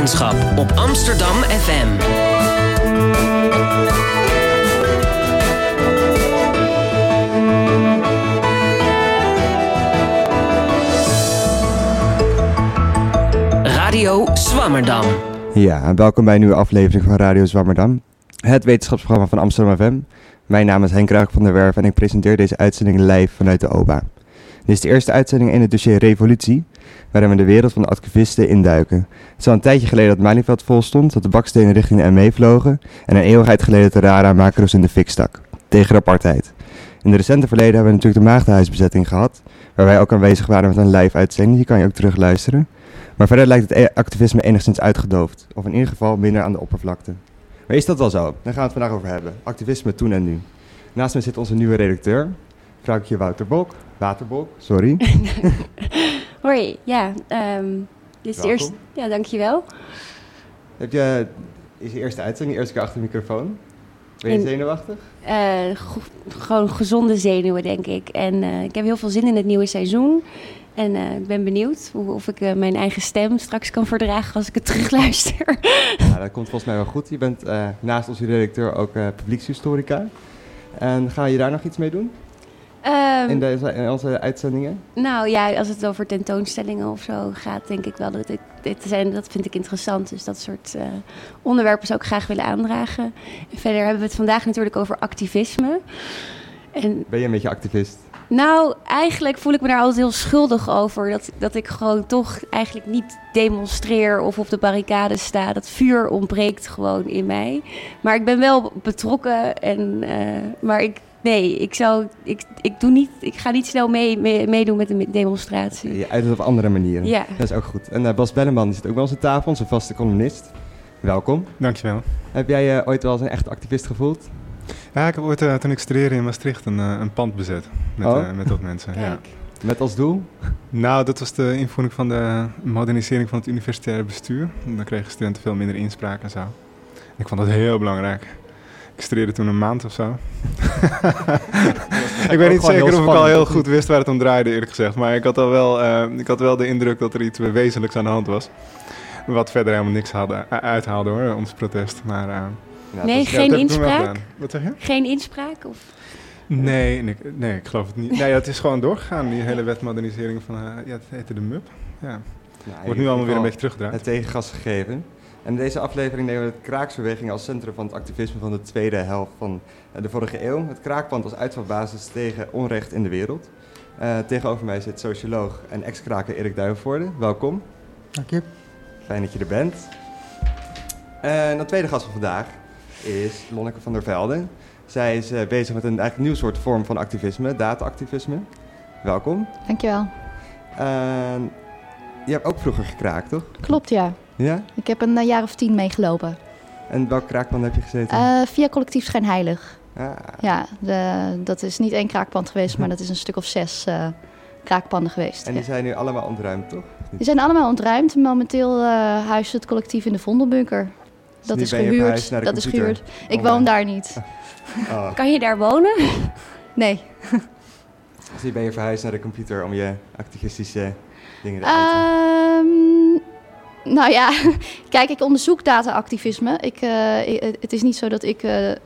wetenschap op Amsterdam FM. Radio Zwammerdam. Ja, welkom bij een nieuwe aflevering van Radio Zwammerdam, het wetenschapsprogramma van Amsterdam FM. Mijn naam is Henk Ruik van der Werf en ik presenteer deze uitzending live vanuit de OBA. Dit is de eerste uitzending in het dossier Revolutie, waarin we de wereld van de activisten induiken. Het is al een tijdje geleden dat Malieveld vol stond, dat de bakstenen richting de ME vlogen en een eeuwigheid geleden dat de Rara macro's in de fik stak, tegen de apartheid. In de recente verleden hebben we natuurlijk de maagdenhuisbezetting gehad, waar wij ook aanwezig waren met een live uitzending, die kan je ook terugluisteren. Maar verder lijkt het e- activisme enigszins uitgedoofd, of in ieder geval minder aan de oppervlakte. Maar is dat wel zo? Daar gaan we het vandaag over hebben. Activisme toen en nu. Naast me zit onze nieuwe redacteur, vrouwtje Wouter Bok. Waterbok, sorry. Hoi, ja. ehm dit is de Welkom. eerste. Ja, dankjewel. Heb je, is je eerste uitzending, eerste keer achter de microfoon? Ben je zenuwachtig? Eh, go- gewoon gezonde zenuwen, denk ik. En eh, ik heb heel veel zin in het nieuwe seizoen. En eh, ik ben benieuwd hoe, of ik mijn eigen stem straks kan verdragen als ik het terugluister. Ja, dat komt volgens mij wel goed. Je bent naast onze redacteur ook publiekshistorica. En ga je daar nog iets mee doen? Ehm, In, deze, in onze uitzendingen? Nou ja, als het over tentoonstellingen of zo gaat, denk ik wel dat ik dit zijn. Dat vind ik interessant. Dus dat soort eh, onderwerpen zou ik graag willen aandragen. En verder hebben we het vandaag natuurlijk over activisme. En Ben je een beetje activist? Nou, eigenlijk voel ik me daar altijd heel schuldig over. Dat, dat ik gewoon toch eigenlijk niet demonstreer of op de barricade sta. Dat vuur ontbreekt gewoon in mij. Maar ik ben wel betrokken. En, eh, maar ik, nee, ik, zou, ik, ik, doe niet, ik ga niet snel mee, mee- meedoen met een demonstratie. Je uit het op andere manieren. Ja. Dat is ook goed. En eh, Bas Belleman die zit ook bij onze tafel, onze vaste columnist. Welkom. Dankjewel. Heb jij eh, ooit wel eens een echt activist gevoeld? Ja, ik heb ooit eh, toen ik studeerde in Maastricht een, een pand bezet met, Oh. met wat mensen. Ja. Met als doel? Nou, dat was de invoering van de modernisering van het universitaire bestuur. Dan kregen studenten veel minder inspraak en zo. Ik vond dat heel belangrijk. Ik studeerde toen een maand of zo. ik weet niet zeker of ik al heel goed wist waar het om draaide, eerlijk gezegd. Maar ik had, al wel, eh, ik had wel de indruk dat er iets wezenlijks aan de hand was. Wat verder helemaal niks haalde, u- uithaalde hoor, ons protest. Maar, eh, Ja, Nee, ja, Geen inspraak? Wat zeg je? Geen inspraak? Of? Nee, nee, ik geloof het niet. Nee, het is gewoon doorgegaan, die hele wetmodernisering van, eh, ja, het heette de MUP. Ja, Nou, wordt nu allemaal weer een beetje teruggedraaid. Het tegengas gegeven. En in deze aflevering nemen we de kraaksbeweging als centrum van het activisme van de tweede helft van eh, de vorige eeuw. Het kraakpand als uitvalbasis tegen onrecht in de wereld. Eh, tegenover mij zit socioloog en ex-kraker Erik Duivenvoorde. Welkom. Dank je. Fijn dat je er bent. En de tweede gast van vandaag is Lonneke van der Velde. Zij is eh, bezig met een eigenlijk nieuw soort vorm van activisme, data-activisme. Welkom. Dankjewel. En je hebt ook vroeger gekraakt, toch? Klopt, ja. Ja? Ik heb een eh, jaar of tien meegelopen. En welk kraakpand heb je gezeten? Eh, via collectief Schijnheilig. Ah, Ja, de, dat is niet één kraakpand geweest, maar dat is een stuk of zes eh, kraakpanden geweest. en die Ja. zijn nu allemaal ontruimd, toch? Die zijn allemaal ontruimd. Momenteel eh huist het collectief in de Vondelbunker. Dat nu is gehuurd. Dat is gehuurd. Ik Online. woon daar niet. Oh. Kan je daar wonen? Nee. Dus nu ben je verhuisd naar de computer om je activistische dingen te uiten. Nou ja, kijk, ik onderzoek data-activisme. Ik, eh, het is niet zo dat ik eh, eh,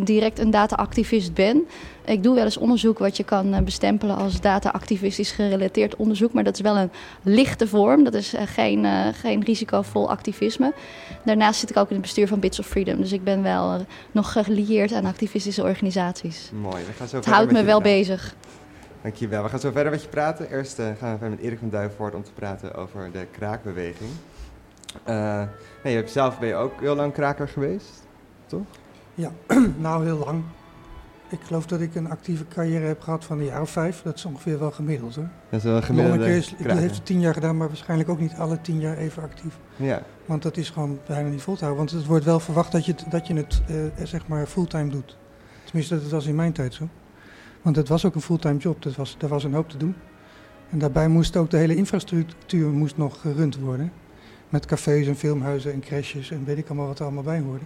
direct een data-activist ben. Ik doe wel eens onderzoek wat je kan bestempelen als data-activistisch gerelateerd onderzoek. Maar dat is wel een lichte vorm. Dat is geen, geen risicovol activisme. Daarnaast zit ik ook in het bestuur van Bits of Freedom. Dus ik ben wel nog gelieerd aan activistische organisaties. Mooi, we gaan zo Het houdt me wel bezig. Dankjewel. We gaan zo verder met je praten. Eerst eh, gaan we verder met Erik van Duivenvoort om te praten over de kraakbeweging. Eh, nee, je hebt zelf ben je ook heel lang kraker geweest, toch? nou, heel lang. Ik geloof dat ik een actieve carrière heb gehad van een jaar of vijf. Dat is ongeveer wel gemiddeld hoor. Dat is wel is, die kraker. heeft het tien jaar gedaan, maar waarschijnlijk ook niet alle tien jaar even actief. Ja, Want dat is gewoon bijna niet vol te houden. Want het wordt wel verwacht dat je het, dat je het eh, zeg maar fulltime doet. Tenminste, dat was in mijn tijd zo. Want het was ook een fulltime job. Dat was, er was een hoop te doen. En daarbij moest ook de hele infrastructuur moest nog gerund worden. Met cafés en filmhuizen en crashes en weet ik allemaal wat er allemaal bij hoorde.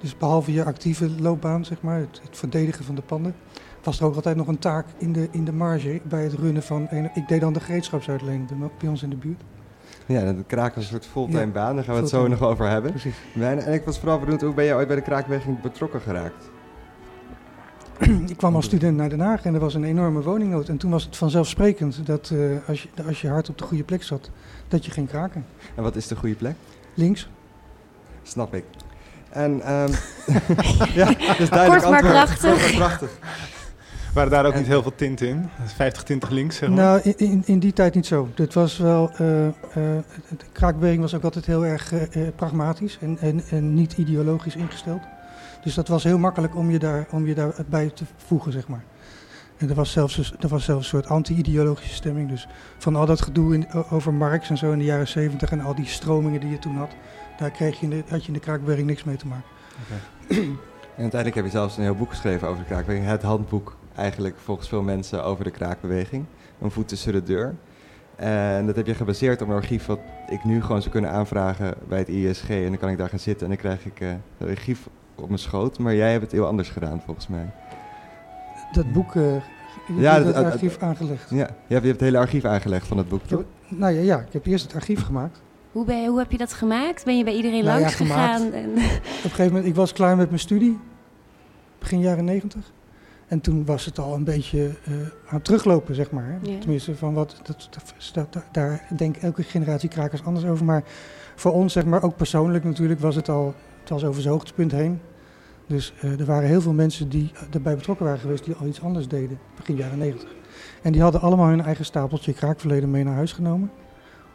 Dus behalve je actieve loopbaan, zeg maar, het, het verdedigen van de panden, was er ook altijd nog een taak in de, in de marge bij het runnen van... Een, ik deed dan de gereedschapsuitleen bij bij ons in de buurt. Ja, de kraak is een soort fulltime Ja, baan. Daar gaan we het zo nog over hebben. Precies. En ik was vooral benieuwd, hoe ben je ooit bij de kraakbeweging betrokken geraakt? ik kwam als student naar Den Haag en er was een enorme woningnood. En toen was het vanzelfsprekend dat eh, als, je, als je hart op de goede plek zat, dat je ging kraken. En wat is de goede plek? Links. Snap ik. En, ehm ja, dat is duidelijk Kort maar antwoord. krachtig. Kort maar krachtig. Waren daar ook En- niet heel veel tinten in? 50 tinten links, zeg maar. Nou, in, in, in die tijd niet zo. Dit was wel, eh, eh, de kraakbeweging was ook altijd heel erg pragmatisch en, en, en niet ideologisch ingesteld. Dus dat was heel makkelijk om je, daar, om je daarbij te voegen, zeg maar. En er was zelfs, een- er was zelfs een soort anti-ideologische stemming. Dus van al dat gedoe over Marx en zo in de jaren zeventig en al die stromingen die je toen had, daar kreeg je had je in de kraakbeweging niks mee te maken. En uiteindelijk heb je zelfs een heel boek geschreven over de kraakbeweging. Het handboek eigenlijk volgens veel mensen over de kraakbeweging. Een voet tussen de deur. En dat heb je gebaseerd op een archief wat ik nu gewoon zou kunnen aanvragen bij het ISG. En dan kan ik daar gaan zitten en dan krijg ik eh een archief op mijn schoot. Maar jij hebt het heel anders gedaan volgens mij. Dat boek, eh je Ja, hebt dat- dat dat- archief aangelegd. Ja, je hebt, je hebt het hele archief aangelegd van het boek, toch? heb- nou ja, ja, ik heb eerst het archief gemaakt. Hoe, ben je, hoe heb je dat gemaakt? Ben je bij iedereen Nou langs gegaan? En, Op een gegeven moment, ik was klaar met mijn studie, begin jaren negentig. En toen was het al een beetje eh, aan het teruglopen, zeg maar. Ja. Tenminste, van wat, dat, dat, dat- dat- daar denkt elke generatie krakers anders over. Maar voor ons, zeg maar, ook persoonlijk natuurlijk, was het al, het was over zijn hoogtepunt heen. Dus eh, er waren heel veel mensen die erbij betrokken waren geweest, die al iets anders deden, begin jaren negentig. En die hadden allemaal hun eigen stapeltje kraakverleden mee naar huis genomen.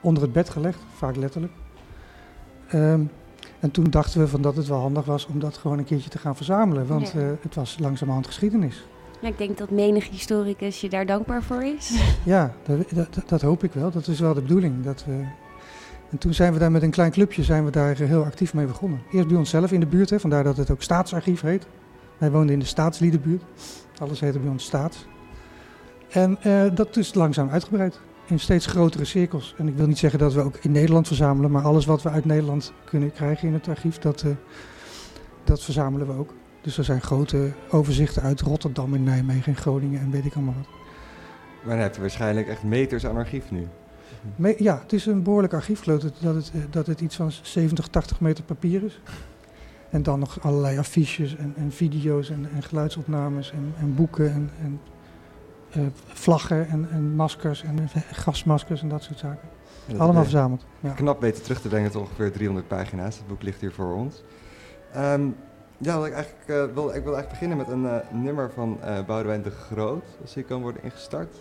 Onder het bed gelegd, vaak letterlijk. Ehm, en toen dachten we van dat het wel handig was om dat gewoon een keertje te gaan verzamelen. Want Ja. eh, het was langzamerhand geschiedenis. Ja, ik denk dat menig historicus je daar dankbaar voor is. Ja, dat, dat, dat hoop ik wel. Dat is wel de bedoeling. Dat we... En toen zijn we daar met een klein clubje zijn we daar eh, heel actief mee begonnen. Eerst bij onszelf in de buurt, hè, vandaar dat het ook staatsarchief heet. Wij woonden in de staatsliedenbuurt. Alles heette bij ons staats. En eh, dat is langzaam uitgebreid in steeds grotere cirkels. En ik wil niet zeggen dat we ook in Nederland verzamelen, maar alles wat we uit Nederland kunnen krijgen in het archief, dat, eh, dat verzamelen we ook. Dus er zijn grote overzichten uit Rotterdam en Nijmegen en Groningen en weet ik allemaal wat. Maar je waarschijnlijk echt meters aan archief nu. Me- ja, het is een behoorlijk archief. Ik geloof dat, het, eh, dat het iets van 70, 80 meter papier is. En dan nog allerlei affiches en, en video's en, en geluidsopnames en, en boeken en, en eh, vlaggen en, en maskers en gasmaskers en dat soort zaken. Dat Allemaal verzameld. Ja. Knap weten terug te brengen tot ongeveer 300 pagina's. Het boek ligt hier voor ons. Ehm, ja, ik, eigenlijk, eh, wil, ik wil eigenlijk beginnen met een nummer van Boudewijn de Groot. Als die kan worden ingestart.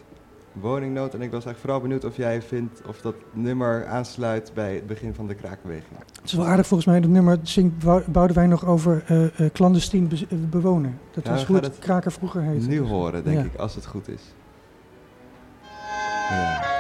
Woningnood. En ik was eigenlijk vooral benieuwd of jij vindt of dat nummer aansluit bij het begin van de kraakbeweging. Het is wel aardig volgens mij, dat nummer zingt Bou- Boudewijn nog over eh eh, clandestien be- eh, bewonen. Dat was hoe gaan het vroeger heette. Nu horen, denk ja. ik, als het goed is. Ja.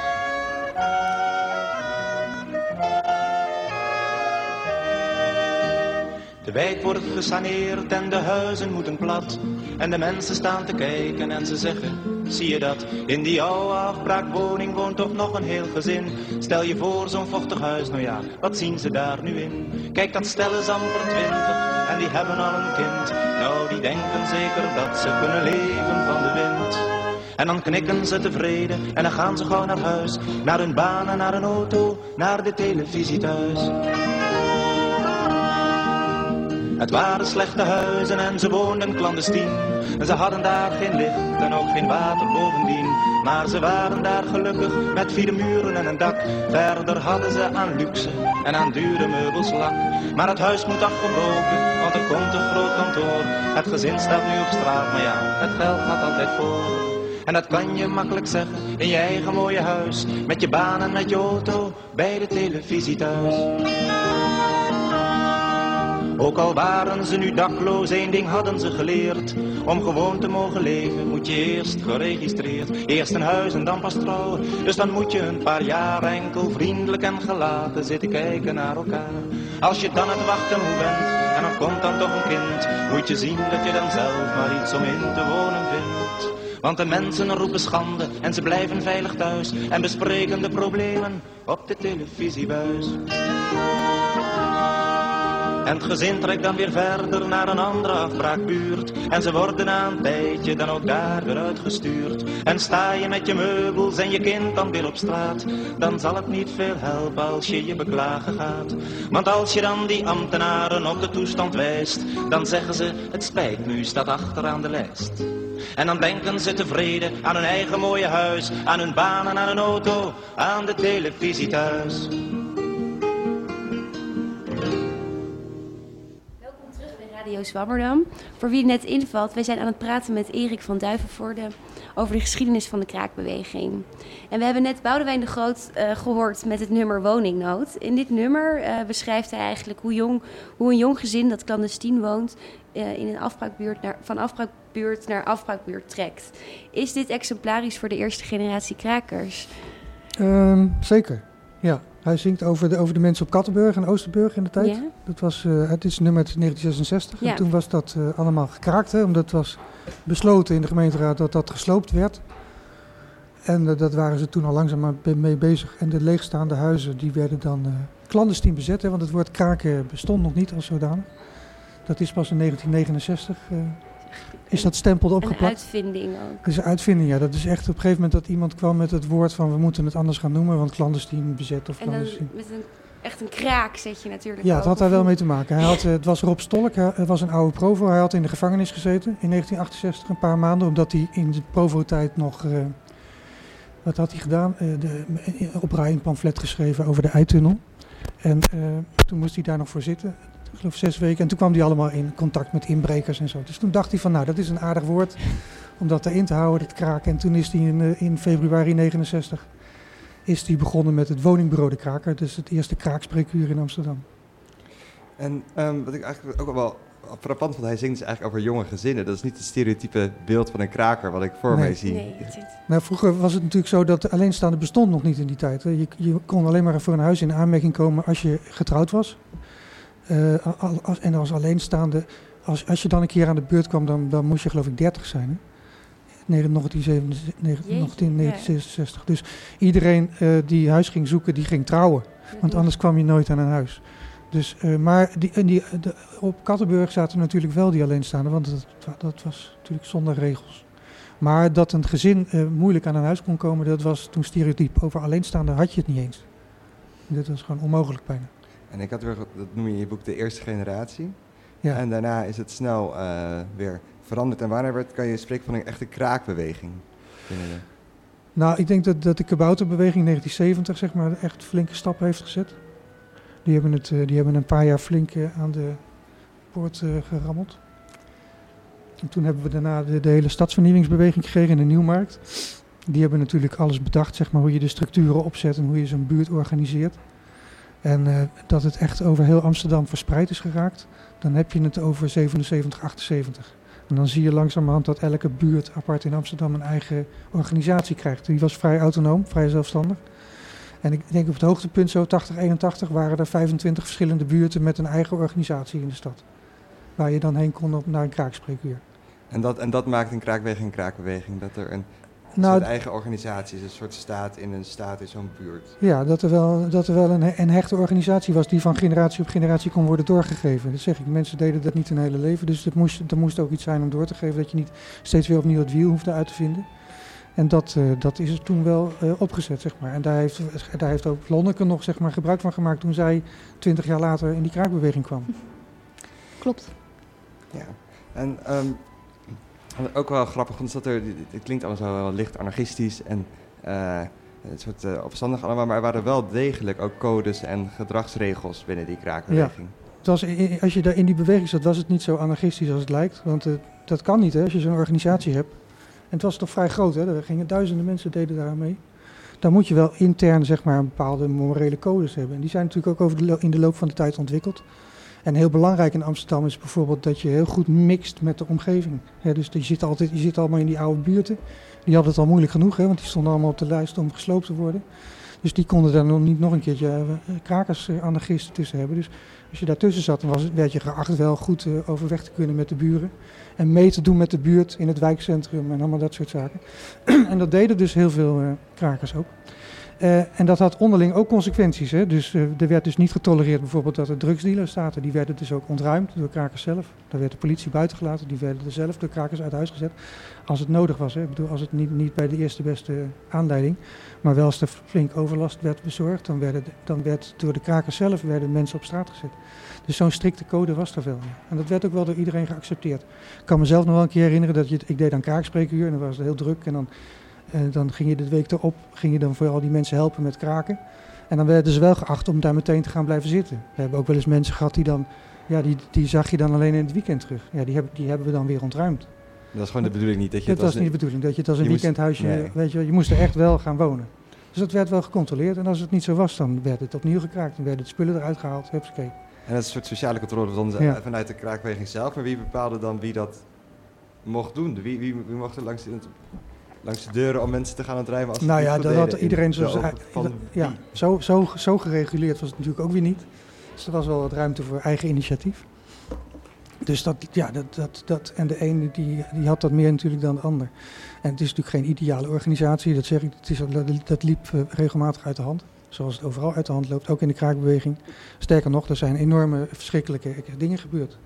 De wijk wordt gesaneerd en de huizen moeten plat. En de mensen staan te kijken en ze zeggen, zie je dat? In die oude afbraakwoning woont toch nog een heel gezin. Stel je voor zo'n vochtig huis, nou ja, wat zien ze daar nu in? Kijk, dat stel is amper twintig en die hebben al een kind. Nou, die denken zeker dat ze kunnen leven van de wind. En dan knikken ze tevreden en dan gaan ze gauw naar huis. Naar hun baan en naar een auto, naar de televisie thuis. Het waren slechte huizen en ze woonden clandestien. En ze hadden daar geen licht en ook geen water bovendien. Maar ze waren daar gelukkig met vier muren en een dak. Verder hadden ze aan luxe en aan dure meubels lak. Maar het huis moet afgebroken, want er komt een groot kantoor. Het gezin staat nu op straat, maar ja, het geld gaat altijd voor. En dat kan je makkelijk zeggen in je eigen mooie huis. Met je baan en met je auto bij de televisie thuis. Ook al waren ze nu dakloos, één ding hadden ze geleerd. Om gewoon te mogen leven moet je eerst geregistreerd. Eerst een huis en dan pas trouwen. Dus dan moet je een paar jaar enkel vriendelijk en gelaten zitten kijken naar elkaar. Als je dan het wachten moe bent en er komt dan toch een kind. Moet je zien dat je dan zelf maar iets om in te wonen vindt. Want de mensen roepen schande en ze blijven veilig thuis. En bespreken de problemen op de televisiebuis. En het gezin trekt dan weer verder naar een andere afbraakbuurt. En ze worden na een tijdje dan ook daar weer uitgestuurd. En sta je met je meubels en je kind dan weer op straat. Dan zal het niet veel helpen als je je beklagen gaat. Want als je dan die ambtenaren op de toestand wijst. Dan zeggen ze, het spijt me, staat achteraan de lijst. En dan denken ze tevreden aan hun eigen mooie huis, aan hun banen, aan hun auto, aan de televisie thuis. Radio Zwammerdam. Voor wie net invalt, wij zijn aan het praten met Erik van Duivenvoorde over de geschiedenis van de kraakbeweging. En we hebben net Boudewijn de Groot eh, gehoord met het nummer Woningnood. In dit nummer eh, beschrijft hij eigenlijk hoe, jong, hoe een jong gezin dat clandestien woont eh, in een afbraakbuurt naar, van afbraakbuurt naar afbraakbuurt trekt. Is dit exemplarisch voor de eerste generatie krakers? Ehm, zeker, ja. Hij zingt over de, over de mensen op Kattenburg en Oosterburg in de tijd. Ja? Dat was, eh, het is nummer uit 1966. Ja. En toen was dat eh, allemaal gekraakt, hè, omdat het was besloten in de gemeenteraad dat dat gesloopt werd. En eh, dat waren ze toen al langzaam mee bezig. En de leegstaande huizen die werden dan clandestien bezet, hè, want het woord kraken bestond nog niet als zodanig. Dat is pas in 1969, eh, is dat stempel Een opgeplakt. uitvinding ook. Dat is een uitvinding, ja. Dat is echt op een gegeven moment dat iemand kwam met het woord van we moeten het anders gaan noemen, want clandestien bezet of En dan met een, echt een kraak zet je natuurlijk Ja, het had daar wel mee te maken. Hij had, eh, het was Rob Stolk, hij was een oude provo. Hij had in de gevangenis gezeten in 1968, een paar maanden, omdat hij in de provo-tijd nog... eh, wat had hij gedaan? Eh, de, op rij een pamflet geschreven over de Eitunnel. En toen moest hij daar nog voor zitten, geloof zes weken. En toen kwam hij allemaal in contact met inbrekers en zo. Dus toen dacht hij van, nou, dat is een aardig woord om dat erin te houden, dat kraken. En toen is hij in, eh, in februari 69 is hij begonnen met het woningbureau De Kraker. Dus het eerste kraakspreekuur in Amsterdam. En ehm, wat ik eigenlijk ook wel frappant vond, hij zingt dus eigenlijk over jonge gezinnen. Dat is niet het stereotype beeld van een kraker wat ik voor Nee. mij zie. Nee, het Nou, vroeger was het natuurlijk zo dat de alleenstaande bestond nog niet in die tijd. Je, je kon alleen maar voor een huis in aanmerking komen als je getrouwd was. Eh, al- als, en als alleenstaande, als, als je dan een keer aan de beurt kwam, dan, dan moest je geloof ik 30 zijn. Hè? Nee, 1967, Jeetje, 1967. Dus iedereen eh, die huis ging zoeken, die ging trouwen. Want anders kwam je nooit aan een huis. Dus, eh, maar die, en die, de, op Kattenburg zaten natuurlijk wel die alleenstaanden, want dat, dat was natuurlijk zonder regels. Maar dat een gezin moeilijk aan een huis kon komen, dat was toen stereotyp. Over alleenstaanden had je het niet eens. Dit was gewoon onmogelijk bijna. En ik had weer, dat noem je in je boek de eerste generatie. Ja. En daarna is het snel eh, weer veranderd. En wanneer werd, kan je spreken van een echte kraakbeweging? binnen de- Nou, ik denk dat, dat de kabouterbeweging 1970 zeg maar echt flinke stappen heeft gezet. Die hebben, het, eh, die hebben een paar jaar flink eh, aan de poort eh, gerammeld. En toen hebben we daarna de, de hele stadsvernieuwingsbeweging gekregen in de Nieuwmarkt. Die hebben natuurlijk alles bedacht, zeg maar, hoe je de structuren opzet en hoe je zo'n buurt organiseert. En eh, dat het echt over heel Amsterdam verspreid is geraakt, dan heb je het over 77, 78. En dan zie je langzamerhand dat elke buurt apart in Amsterdam een eigen organisatie krijgt. Die was vrij autonoom, vrij zelfstandig. En ik denk op het hoogtepunt, zo 80, 81, waren er 25 verschillende buurten met een eigen organisatie in de stad. Waar je dan heen kon op, naar een kraakspreekuur. En dat, en dat maakt een kraakbeweging een kraakbeweging. Dat er een Nou, soort eigen organisatie is, een soort staat in een staat in zo'n buurt. Ja, dat er wel, dat er wel een, he- een hechte organisatie was die van generatie op generatie kon worden doorgegeven. Dat zeg ik, mensen deden dat niet hun hele leven. Dus het moest, er moest ook iets zijn om door te geven dat je niet steeds weer opnieuw het wiel hoefde uit te vinden. En dat, eh, dat is er toen wel eh, opgezet, zeg maar. En daar heeft, daar heeft ook Lonneke nog zeg maar, gebruik van gemaakt toen zij twintig jaar later in die kraakbeweging kwam. Klopt. Ja. En ehm, ook wel grappig, want het klinkt allemaal wel licht anarchistisch en eh, een soort eh, opstandig allemaal, maar er waren wel degelijk ook codes en gedragsregels binnen die kraakbeweging. Het was, als je daar in die beweging zat, was het niet zo anarchistisch als het lijkt. Want eh, dat kan niet, hè, als je zo'n organisatie hebt. En het was toch vrij groot, hè? Er gingen duizenden mensen deden daar mee. Dan moet je wel intern zeg maar, bepaalde morele codes hebben. En die zijn natuurlijk ook over in de loop van de tijd ontwikkeld. En heel belangrijk in Amsterdam is bijvoorbeeld dat je heel goed mixt met de omgeving. Dus je zit, altijd, je zit allemaal in die oude buurten. Die hadden het al moeilijk genoeg, want die stonden allemaal op de lijst om gesloopt te worden. Dus die konden daar nog niet nog een keertje eh, krakers eh, anarchisten tussen hebben. Dus als je daartussen zat, was, werd je geacht wel goed eh, overweg te kunnen met de buren. En mee te doen met de buurt in het wijkcentrum en allemaal dat soort zaken. en dat deden dus heel veel krakers ook. Eh, en dat had onderling ook consequenties. Hè? Dus eh, er werd dus niet getolereerd bijvoorbeeld dat er drugsdealers zaten. Die werden dus ook ontruimd door krakers zelf. Daar werd de politie buitengelaten. Die werden er zelf door krakers uit huis gezet. Als het nodig was. Hè? Ik bedoel, als het niet, niet bij de eerste beste aanleiding. Maar wel als er flink overlast werd bezorgd. Dan, werden, dan werd door de krakers zelf werden mensen op straat gezet. Dus zo'n strikte code was er wel. En dat werd ook wel door iedereen geaccepteerd. Ik kan mezelf nog wel een keer herinneren dat je, ik deed aan kraakspreekuur. En dan was het heel druk. En dan en dan ging je de week erop, ging je dan voor al die mensen helpen met kraken. En dan werden ze wel geacht om daar meteen te gaan blijven zitten. We hebben ook wel eens mensen gehad die dan, ja, die, die zag je dan alleen in het weekend terug. Ja, die, hebben die hebben we dan weer ontruimd. Dat is gewoon de bedoeling niet dat je Dat was niet de bedoeling, dat je het als een Je moest- weekendhuisje, nee. weet je, je moest er echt wel gaan wonen. Dus dat werd wel gecontroleerd. En als het niet zo was, dan werd het opnieuw gekraakt. Dan werden de spullen eruit gehaald. Hupsakee. En dat is een soort sociale controle Ja. vanuit de kraakbeweging zelf. Maar wie bepaalde dan wie dat mocht doen? Wie, wie, wie mocht er langs de, langs de deuren om mensen te gaan ontruimen? Als Nou ja, dat had iedereen zo... van ja, zo, zo, zo gereguleerd was het natuurlijk ook weer niet. Dus er was wel wat ruimte voor eigen initiatief. Dus dat, ja, dat, dat, dat, en de ene die, die had dat meer natuurlijk dan de ander. En het is natuurlijk geen ideale organisatie, dat zeg ik. Het is, dat, dat liep eh, regelmatig uit de hand. Zoals het overal uit de hand loopt, ook in de kraakbeweging. Sterker nog, er zijn enorme verschrikkelijke dingen gebeurd.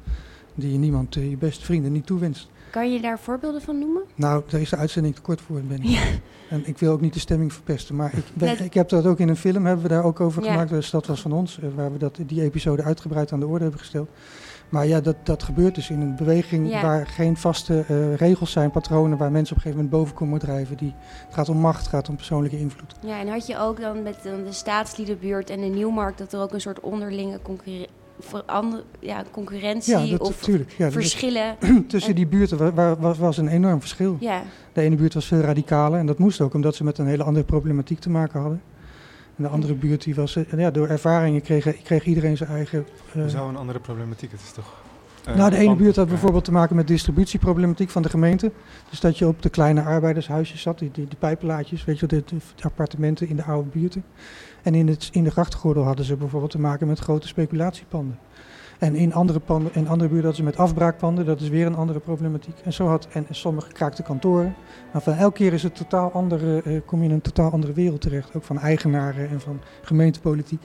Die je niemand, eh, je beste vrienden, niet toewenst. Kan je daar voorbeelden van noemen? Nou, daar is de uitzending te kort voor, ben ik. Ja. En ik wil ook niet de stemming verpesten, maar ik, ben- ik heb dat ook in een film, hebben we daar ook over Ja. gemaakt. De Stad was van ons, eh, waar we dat, die episode uitgebreid aan de orde hebben gesteld. Maar ja, dat, dat gebeurt dus in een beweging Ja. waar geen vaste eh, regels zijn, patronen, waar mensen op een gegeven moment boven komen drijven. Die, het gaat om macht, het gaat om persoonlijke invloed. Ja, en had je ook dan met dan de staatsliedenbuurt en de Nieuwmarkt... dat er ook een soort onderlinge concurre- verander- ja, concurrentie Ja, dat, of. Ja, verschillen... tussen die buurten wa- wa- was, was een enorm verschil. Ja, De ene buurt was veel radicaler en dat moest ook omdat ze met een hele andere problematiek te maken hadden. En de andere buurt die was, eh, ja, door ervaringen kreeg, kreeg iedereen zijn eigen... eh, Zo een andere problematiek. Het is toch... eh, nou, de ene buurt had bijvoorbeeld te maken met distributieproblematiek van de gemeente. Dus dat je op de kleine arbeidershuisjes zat, die, die, die weet je, de, de appartementen in de oude buurten. En in, het, in de grachtgordel hadden ze bijvoorbeeld te maken met grote speculatiepanden. En in andere, panden, in andere buurten hadden ze met afbraakpanden, dat is weer een andere problematiek. En zo had, en sommige kraakte kantoren. Maar van elke keer is het totaal andere, eh, kom je in een totaal andere wereld terecht. Ook van eigenaren en van gemeentepolitiek.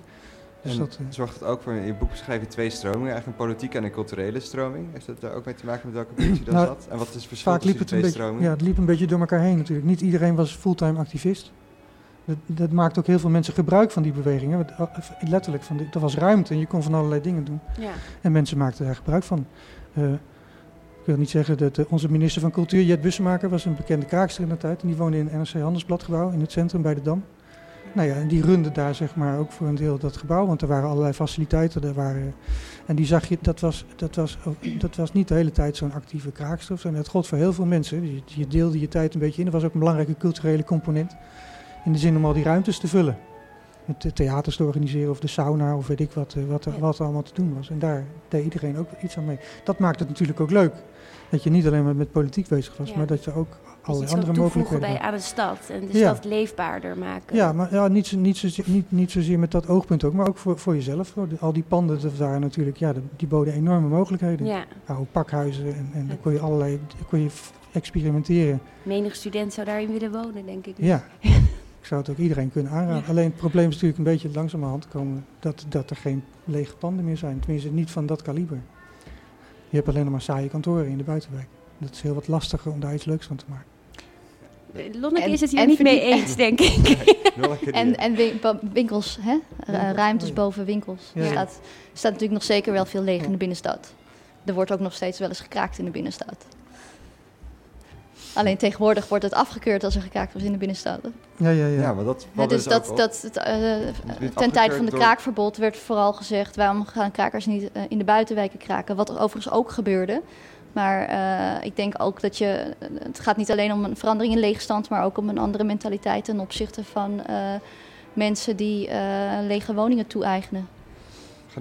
Dus En dat, eh, zorgt het ook voor, in je boek beschrijf je twee stromingen, eigenlijk een politieke en een culturele stroming. Heeft dat daar ook mee te maken met welke positie dat Nou, zat? En wat is het verschil tussen die twee beetje, stromingen? ja, het liep een beetje door elkaar heen natuurlijk. Niet iedereen was fulltime activist. Dat, dat maakt ook heel veel mensen gebruik van die bewegingen. Eh, Letterlijk, van, die- er was ruimte en je kon van allerlei dingen doen. ja. En mensen maakten daar gebruik van. Eh, ik wil niet zeggen dat eh, onze minister van Cultuur, Jet Bussemaker, was een bekende kraakster in de tijd. En die woonde in het NRC Handelsbladgebouw in het centrum bij de Dam. Nou ja, en die runde daar zeg maar ook voor een deel dat gebouw, want er waren allerlei faciliteiten. Er waren, en die zag je, dat was, dat was, dat was niet de hele tijd zo'n actieve kraakster. En dat gold voor heel veel mensen. Je, je deelde je tijd een beetje in. Er was ook een belangrijke culturele component. In de zin om al die ruimtes te vullen. Het theaters te organiseren of de sauna of weet ik wat, eh, wat, er, wat er allemaal te doen was. En daar deed iedereen ook iets aan mee. Dat maakt het natuurlijk ook leuk. Dat je niet alleen maar met politiek bezig was, Ja. maar dat je ook allerlei iets andere mogelijkheden bij, aan de stad en de Ja. stad leefbaarder maken. Ja, maar ja, niet, niet, zozeer, niet, niet zozeer met dat oogpunt ook, maar ook voor, voor jezelf. De- al die panden dat waren natuurlijk, ja, de- die boden enorme mogelijkheden. Ja, Oude pakhuizen en, en dan kon je allerlei kon je experimenteren. menig student zou daarin willen wonen, denk ik. Ja, ik zou het ook iedereen kunnen aanraden. Ja. Alleen het probleem is natuurlijk een beetje langzamerhand komen dat, dat er geen lege panden meer zijn. Tenminste, niet van dat kaliber. Je hebt alleen nog maar saaie kantoren in de buitenwijk. Dat is heel wat lastiger om daar iets leuks van te maken. Eh, Lonneke En- is het hier en niet mee eens, denk ik. En, en winkels, hè? Winkels, ruimtes oh ja. boven winkels. Ja, Er ja. staat, staat natuurlijk nog zeker wel veel leeg in de binnenstad. Er wordt ook nog steeds wel eens gekraakt in de binnenstad. Alleen tegenwoordig wordt het afgekeurd als er gekraakt wordt in de binnenstad. Ja, ja, ja. ja, maar dat Ja, dus ook dat, dat, het, eh, werd ten tijde van het door- kraakverbod werd vooral gezegd... waarom gaan krakers niet eh, in de buitenwijken kraken? Wat er overigens ook gebeurde. Maar eh, ik denk ook dat je... Het gaat niet alleen om een verandering in leegstand... maar ook om een andere mentaliteit ten opzichte van eh, mensen die eh, lege woningen toe-eigenen.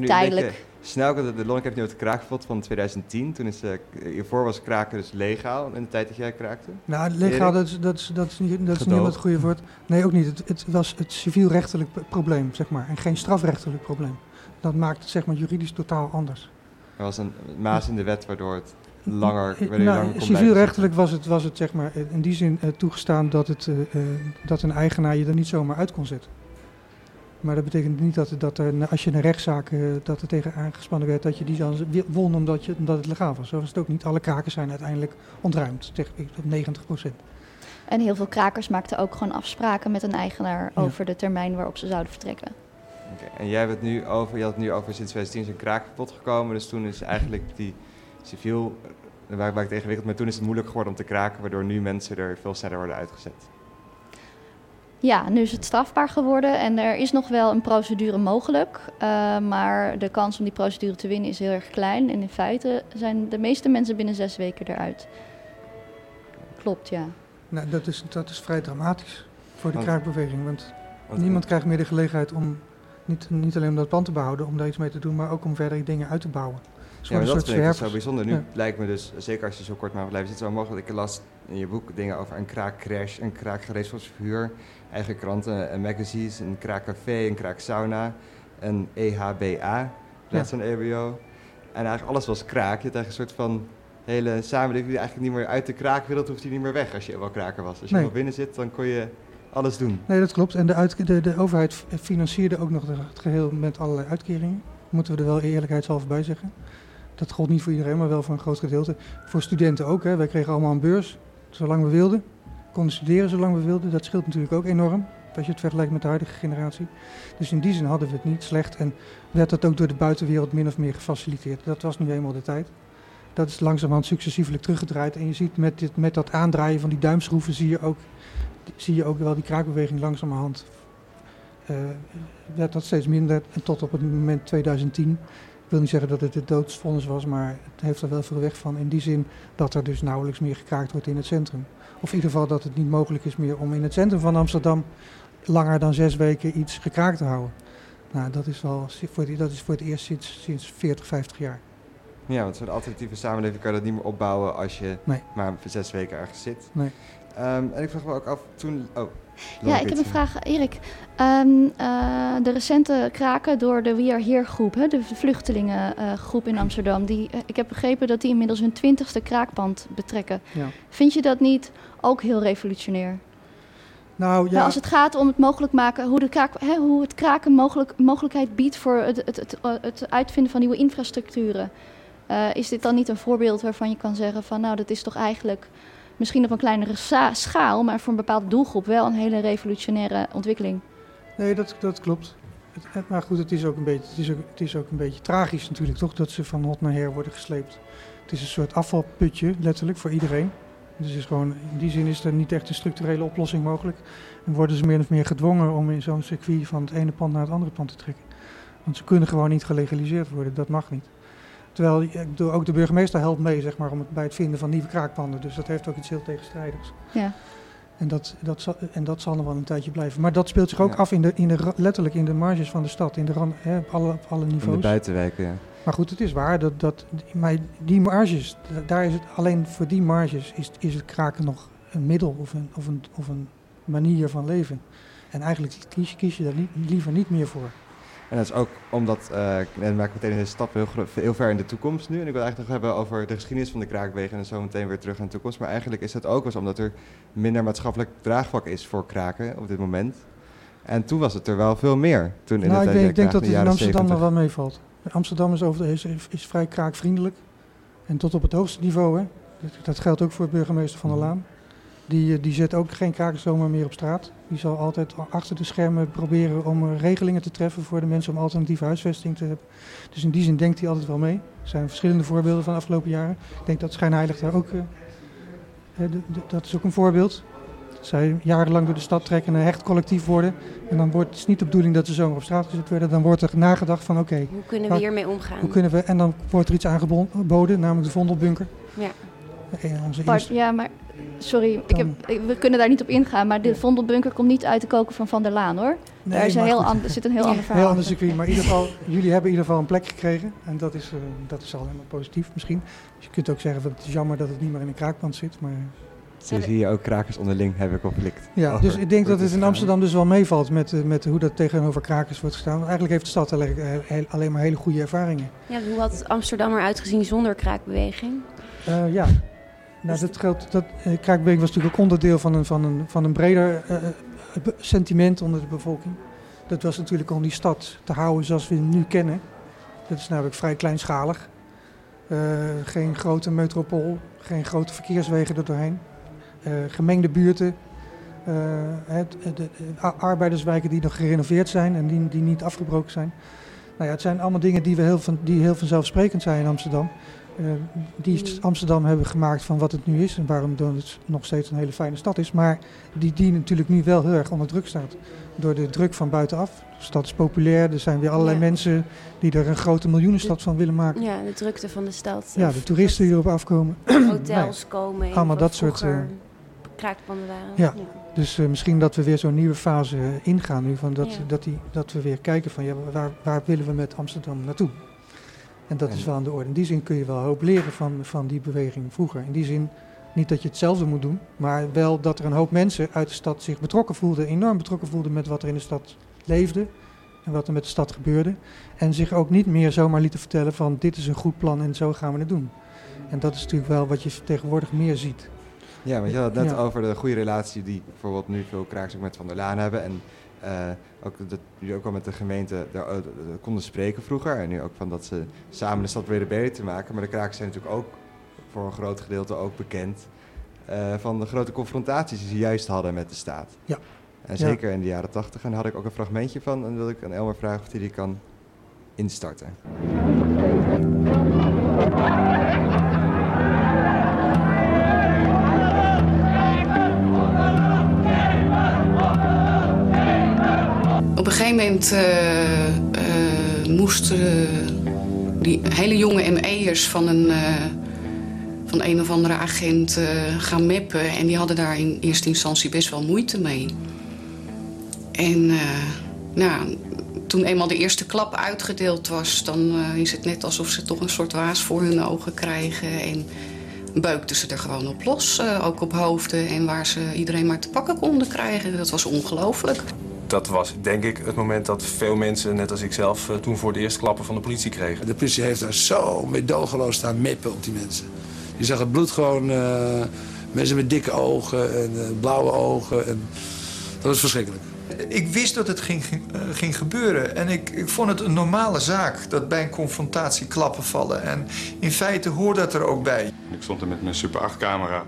Tijdelijk. Snel, de, de Lonneke heeft nu het kraakverbod van 2010. Toen is, eh, hiervoor was kraken dus legaal in de tijd dat jij kraakte. Nou, legaal, dat is, dat is, dat is niet, dat is niet het goede woord. Nee, ook niet. Het, het was het civielrechtelijk probleem, zeg maar. En geen strafrechtelijk probleem. Dat maakt het, zeg maar, juridisch totaal anders. Er was een maas in de wet waardoor het langer, nou, langer civielrechtelijk was het, was het zeg maar, in die zin eh, toegestaan dat, het, eh, dat een eigenaar je er niet zomaar uit kon zetten. Maar dat betekent niet dat, dat er, als je een rechtszaak uh, dat er tegen aangespannen werd, dat je die dan won omdat, je, omdat het legaal was. Zo was het ook niet. Alle krakers zijn uiteindelijk ontruimd, zeg ik, op 90 procent. En heel veel krakers maakten ook gewoon afspraken met een eigenaar ja. over de termijn waarop ze zouden vertrekken. Okay. En jij hebt het nu over, je had het nu over sinds 2010 is een kraak kapot gekomen. Dus toen is eigenlijk die civiel, waar, waar ik tegen wikkeld, maar toen is het moeilijk geworden om te kraken, waardoor nu mensen er veel sneller worden uitgezet. Ja, nu is het strafbaar geworden en er is nog wel een procedure mogelijk. Uh, maar de kans om die procedure te winnen is heel erg klein. En in feite zijn de meeste mensen binnen zes weken eruit. Klopt, ja. Nou, dat is, dat is vrij dramatisch voor de want, kraakbeweging. Want, want niemand krijgt meer de gelegenheid om niet, niet alleen om dat pand te behouden, om daar iets mee te doen, maar ook om verdere dingen uit te bouwen. Ja, maar dat vind ik zo bijzonder. Nu ja. lijkt me dus, zeker als je zo kort maar blijft zitten, zo mogelijk. Ik las in je boek dingen over een kraakcrash, een kraakgereed verhuur, eigen kranten en magazines, een kraakcafé, een kraaksauna, een E EHBA, plaats van EBO. En eigenlijk alles was kraak. Je had eigenlijk een soort van hele samenleving die eigenlijk niet meer uit de kraakwereld hoeft die niet meer weg als je wel kraker was. Als je Nee. wel binnen zit, dan kon je alles doen. Nee, dat klopt. En de, uit, de, de overheid financierde ook nog het geheel met allerlei uitkeringen. Moeten we er wel eerlijkheidshalve bij zeggen. Dat gold niet voor iedereen, maar wel voor een groot gedeelte. Voor studenten ook. Hè. Wij kregen allemaal een beurs, zolang we wilden. Konden studeren zolang we wilden. Dat scheelt natuurlijk ook enorm, als je het vergelijkt met de huidige generatie. Dus in die zin hadden we het niet slecht. En werd dat ook door de buitenwereld min of meer gefaciliteerd. Dat was nu eenmaal de tijd. Dat is langzamerhand successievelijk teruggedraaid. En je ziet met, dit, met dat aandraaien van die duimschroeven... zie je ook, zie je ook wel die kraakbeweging langzamerhand... eh werd dat steeds minder. En tot op het moment 2010... Ik wil niet zeggen dat het het doodsvonnis was, maar het heeft er wel veel weg van. In die zin dat er dus nauwelijks meer gekraakt wordt in het centrum. Of in ieder geval dat het niet mogelijk is meer om in het centrum van Amsterdam langer dan zes weken iets gekraakt te houden. Nou, dat is, wel, voor het, dat is voor het eerst sinds, sinds 40, 50 jaar. Ja, want zo'n alternatieve samenleving kan dat niet meer opbouwen als je Nee. maar zes weken ergens zit. Nee. Ehm, en ik vraag me ook af, toen... Oh, Ja, ik heb een vraag, Erik. Ehm, eh, de recente kraken door de We Are Here groep, hè, de vluchtelingengroep in Amsterdam, die, eh, ik heb begrepen dat die inmiddels hun twintigste kraakpand betrekken. Ja. Vind je dat niet ook heel revolutionair? Nou Nou, ja, als het gaat om het mogelijk maken, hoe, de kraak, hè, hoe het kraken mogelijk, mogelijkheid biedt voor het, het, het, eh, het uitvinden van nieuwe infrastructuren. Eh, is dit dan niet een voorbeeld waarvan je kan zeggen van nou, dat is toch eigenlijk misschien op een kleinere schaal, maar voor een bepaalde doelgroep wel een hele revolutionaire ontwikkeling? nee, dat, dat klopt. Het- maar goed, het is, ook een beetje, het, is ook, het is ook een beetje tragisch natuurlijk, toch? Dat ze van hot naar her worden gesleept. Het is een soort afvalputje, letterlijk, voor iedereen. Dus is gewoon, in die zin is er niet echt een structurele oplossing mogelijk. En worden ze meer of meer gedwongen om in zo'n circuit van het ene pand naar het andere pand te trekken. Want ze kunnen gewoon niet gelegaliseerd worden, dat mag niet. Terwijl ik ook de burgemeester helpt mee zeg maar, om het, bij het vinden van nieuwe kraakpanden. Dus dat heeft ook iets heel tegenstrijdigs. Ja. En dat, dat, zal, en dat zal nog wel een tijdje blijven. Maar dat speelt zich ook Ja. af in de, in de, letterlijk in de marges van de stad, in de ran, hè, op, alle, op alle in de niveaus. buitenwijken, ja. Maar goed, het is waar. Dat, dat, maar die marges, da- daar is het, alleen voor die marges is, is het kraken nog een middel of een, of, een, of een manier van leven. En eigenlijk kies, kies je daar li- liever niet meer voor. En dat is ook omdat, eh en maak meteen een stap heel, heel ver in de toekomst nu. En ik wil eigenlijk nog hebben over de geschiedenis van de kraakbeweging en zo meteen weer terug naar de toekomst. Maar eigenlijk is dat ook eens omdat er minder maatschappelijk draagvlak is voor kraken op dit moment. En toen was het er wel veel meer. Toen in nou, de ik denk, ik denk dat het in Amsterdam nog 70. wel meevalt. Amsterdam is, over, is, is vrij kraakvriendelijk. En tot op het hoogste niveau. Hè. Dat, dat geldt ook voor burgemeester Van der Mhm. Laan. Die, eh, die zet ook geen krakers zomaar meer op straat. Die zal altijd achter de schermen proberen om eh, regelingen te treffen voor de mensen om alternatieve huisvesting te hebben. Dus in die zin denkt hij altijd wel mee. Er zijn verschillende voorbeelden van de afgelopen jaren. Ik denk dat Schijnheilig daar ook, eh, dat is ook een voorbeeld. Zij jarenlang door de stad trekken en een hecht collectief worden. En dan wordt het niet de bedoeling dat ze zomaar op straat gezet werden. Dan wordt er nagedacht van oké, Hoe kunnen we hiermee omgaan? hoe kunnen we... En dan wordt er iets aangeboden, namelijk de Vondelbunker. Ja. Eh, onze Bart, eerste- ja, maar sorry, ik heb, ik- we kunnen daar niet op ingaan, maar de Vondelbunker komt niet uit de koken van Van der Laan hoor. Nee, daar is een heel ander, zit een heel Ja. ander verhaal. Heel ander circuit, maar in ieder geval, jullie hebben in ieder geval een plek gekregen. En dat is, eh, dat is al helemaal positief misschien. Dus je kunt ook zeggen, het is jammer dat het niet meer in een kraakpand zit. Maar, Dus hier ook krakers onderling hebben conflict. ja, over dus ik denk dat het in. Amsterdam dus wel meevalt met, eh, met hoe dat tegenover krakers wordt gestaan. Want eigenlijk heeft de stad heel- alleen maar hele goede ervaringen. Ja, hoe had Amsterdam eruit gezien zonder kraakbeweging? Eh, ja, nou, dat geldt. Dat, eh, Kraakbeweging was natuurlijk ook onderdeel van een, van een, van een breder eh, eh, sentiment onder de bevolking. dat was natuurlijk om die stad te houden zoals we hem nu kennen. Dat is namelijk vrij kleinschalig. Geen grote metropool, geen grote verkeerswegen er doorheen. Gemengde buurten, het, de, arbeiderswijken die nog gerenoveerd zijn en die, die niet afgebroken zijn. Nou ja, het zijn allemaal dingen die, we heel, van, die heel vanzelfsprekend zijn in Amsterdam. Uh, die Amsterdam hebben gemaakt van wat het nu is en waarom het nog steeds een hele fijne stad is. Maar die, die natuurlijk nu wel heel erg onder druk staat. Door de druk van buitenaf. De stad is populair, er zijn weer allerlei ja. mensen die er een grote miljoenenstad van willen maken. Ja, de drukte van de stad. Ja, de toeristen die erop afkomen. Hotels nee, komen. Allemaal dat soort... Uh, kraakpanden waren. Ja. ja. Dus uh, misschien dat we weer zo'n nieuwe fase ingaan nu. Van dat, ja. dat, die, dat we weer kijken van ja, waar, waar willen we met Amsterdam naartoe? En dat is wel aan de orde. In die zin kun je wel een hoop leren van, van die beweging vroeger. In die zin niet dat je hetzelfde moet doen, maar wel dat er een hoop mensen uit de stad zich betrokken voelden, enorm betrokken voelden met wat er in de stad leefde en wat er met de stad gebeurde. En zich ook niet meer zomaar lieten vertellen van dit is een goed plan en zo gaan we het doen. En dat is natuurlijk wel wat je tegenwoordig meer ziet. Ja, want je had het net ja. over de goede relatie die bijvoorbeeld nu veel kraaks ook met Van der Laan hebben. En ook dat jullie ook al met de gemeente daar, uh, konden spreken vroeger. En nu ook van dat ze samen de stad proberen beter te maken. Maar de kraaks zijn natuurlijk ook voor een groot gedeelte ook bekend uh, van de grote confrontaties die ze juist hadden met de staat. Ja. En zeker ja. in de jaren tachtig. En daar had ik ook een fragmentje van. En wil ik aan Elmer vragen of hij die kan instarten. Een gegeven moment uh, uh, moesten die hele jonge ME'ers van een, van een of andere agent gaan mappen. En die hadden daar in eerste instantie best wel moeite mee. En nou, toen eenmaal de eerste klap uitgedeeld was... dan is het net alsof ze toch een soort waas voor hun ogen krijgen. En beukten ze er gewoon op los, ook op hoofden. En waar ze iedereen maar te pakken konden krijgen. Dat was ongelooflijk dat was denk ik het moment dat veel mensen, net als ik zelf, uh, toen voor de eerste klappen van de politie kregen. De politie heeft daar zo meedogenloos staan mippen op die mensen. Je zag het bloed gewoon, uh, mensen met dikke ogen en uh, blauwe ogen. En dat was verschrikkelijk. Ik wist dat het ging, ging gebeuren en ik, ik vond het een normale zaak dat bij een confrontatie klappen vallen. En in feite hoort dat er ook bij. Ik stond er met mijn Super 8 camera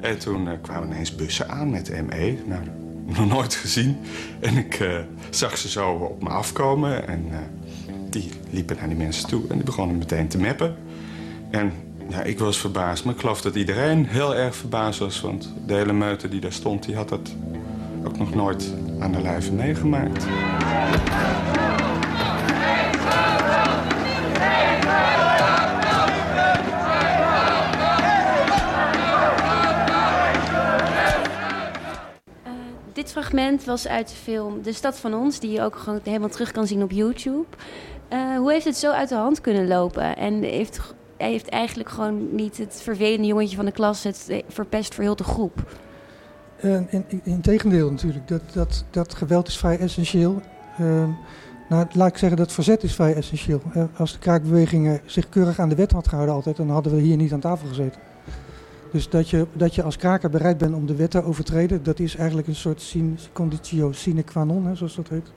en toen kwamen ineens bussen aan met ME. Nou, nog nooit gezien. En ik uh, zag ze zo op me afkomen. En uh, die liepen naar die mensen toe en die begonnen meteen te mappen. En ja, ik was verbaasd. Maar ik geloof dat iedereen heel erg verbaasd was. Want de hele meute die daar stond, die had dat ook nog nooit aan de lijve meegemaakt. Fragment was uit de film De Stad van Ons, die je ook gewoon helemaal terug kan zien op YouTube. Uh, hoe heeft het zo uit de hand kunnen lopen? En heeft, heeft eigenlijk gewoon niet het vervelende jongetje van de klas het verpest voor heel de groep. Uh, in, in tegendeel natuurlijk. Dat, dat, dat geweld is vrij essentieel. Uh, nou, laat ik zeggen dat verzet is vrij essentieel. als de kraakbewegingen zich keurig aan de wet had gehouden altijd, dan hadden we hier niet aan tafel gezeten. Dus dat je, dat je als kraker bereid bent om de wet te overtreden, dat is eigenlijk een soort conditio sine qua non, hè, zoals dat heet.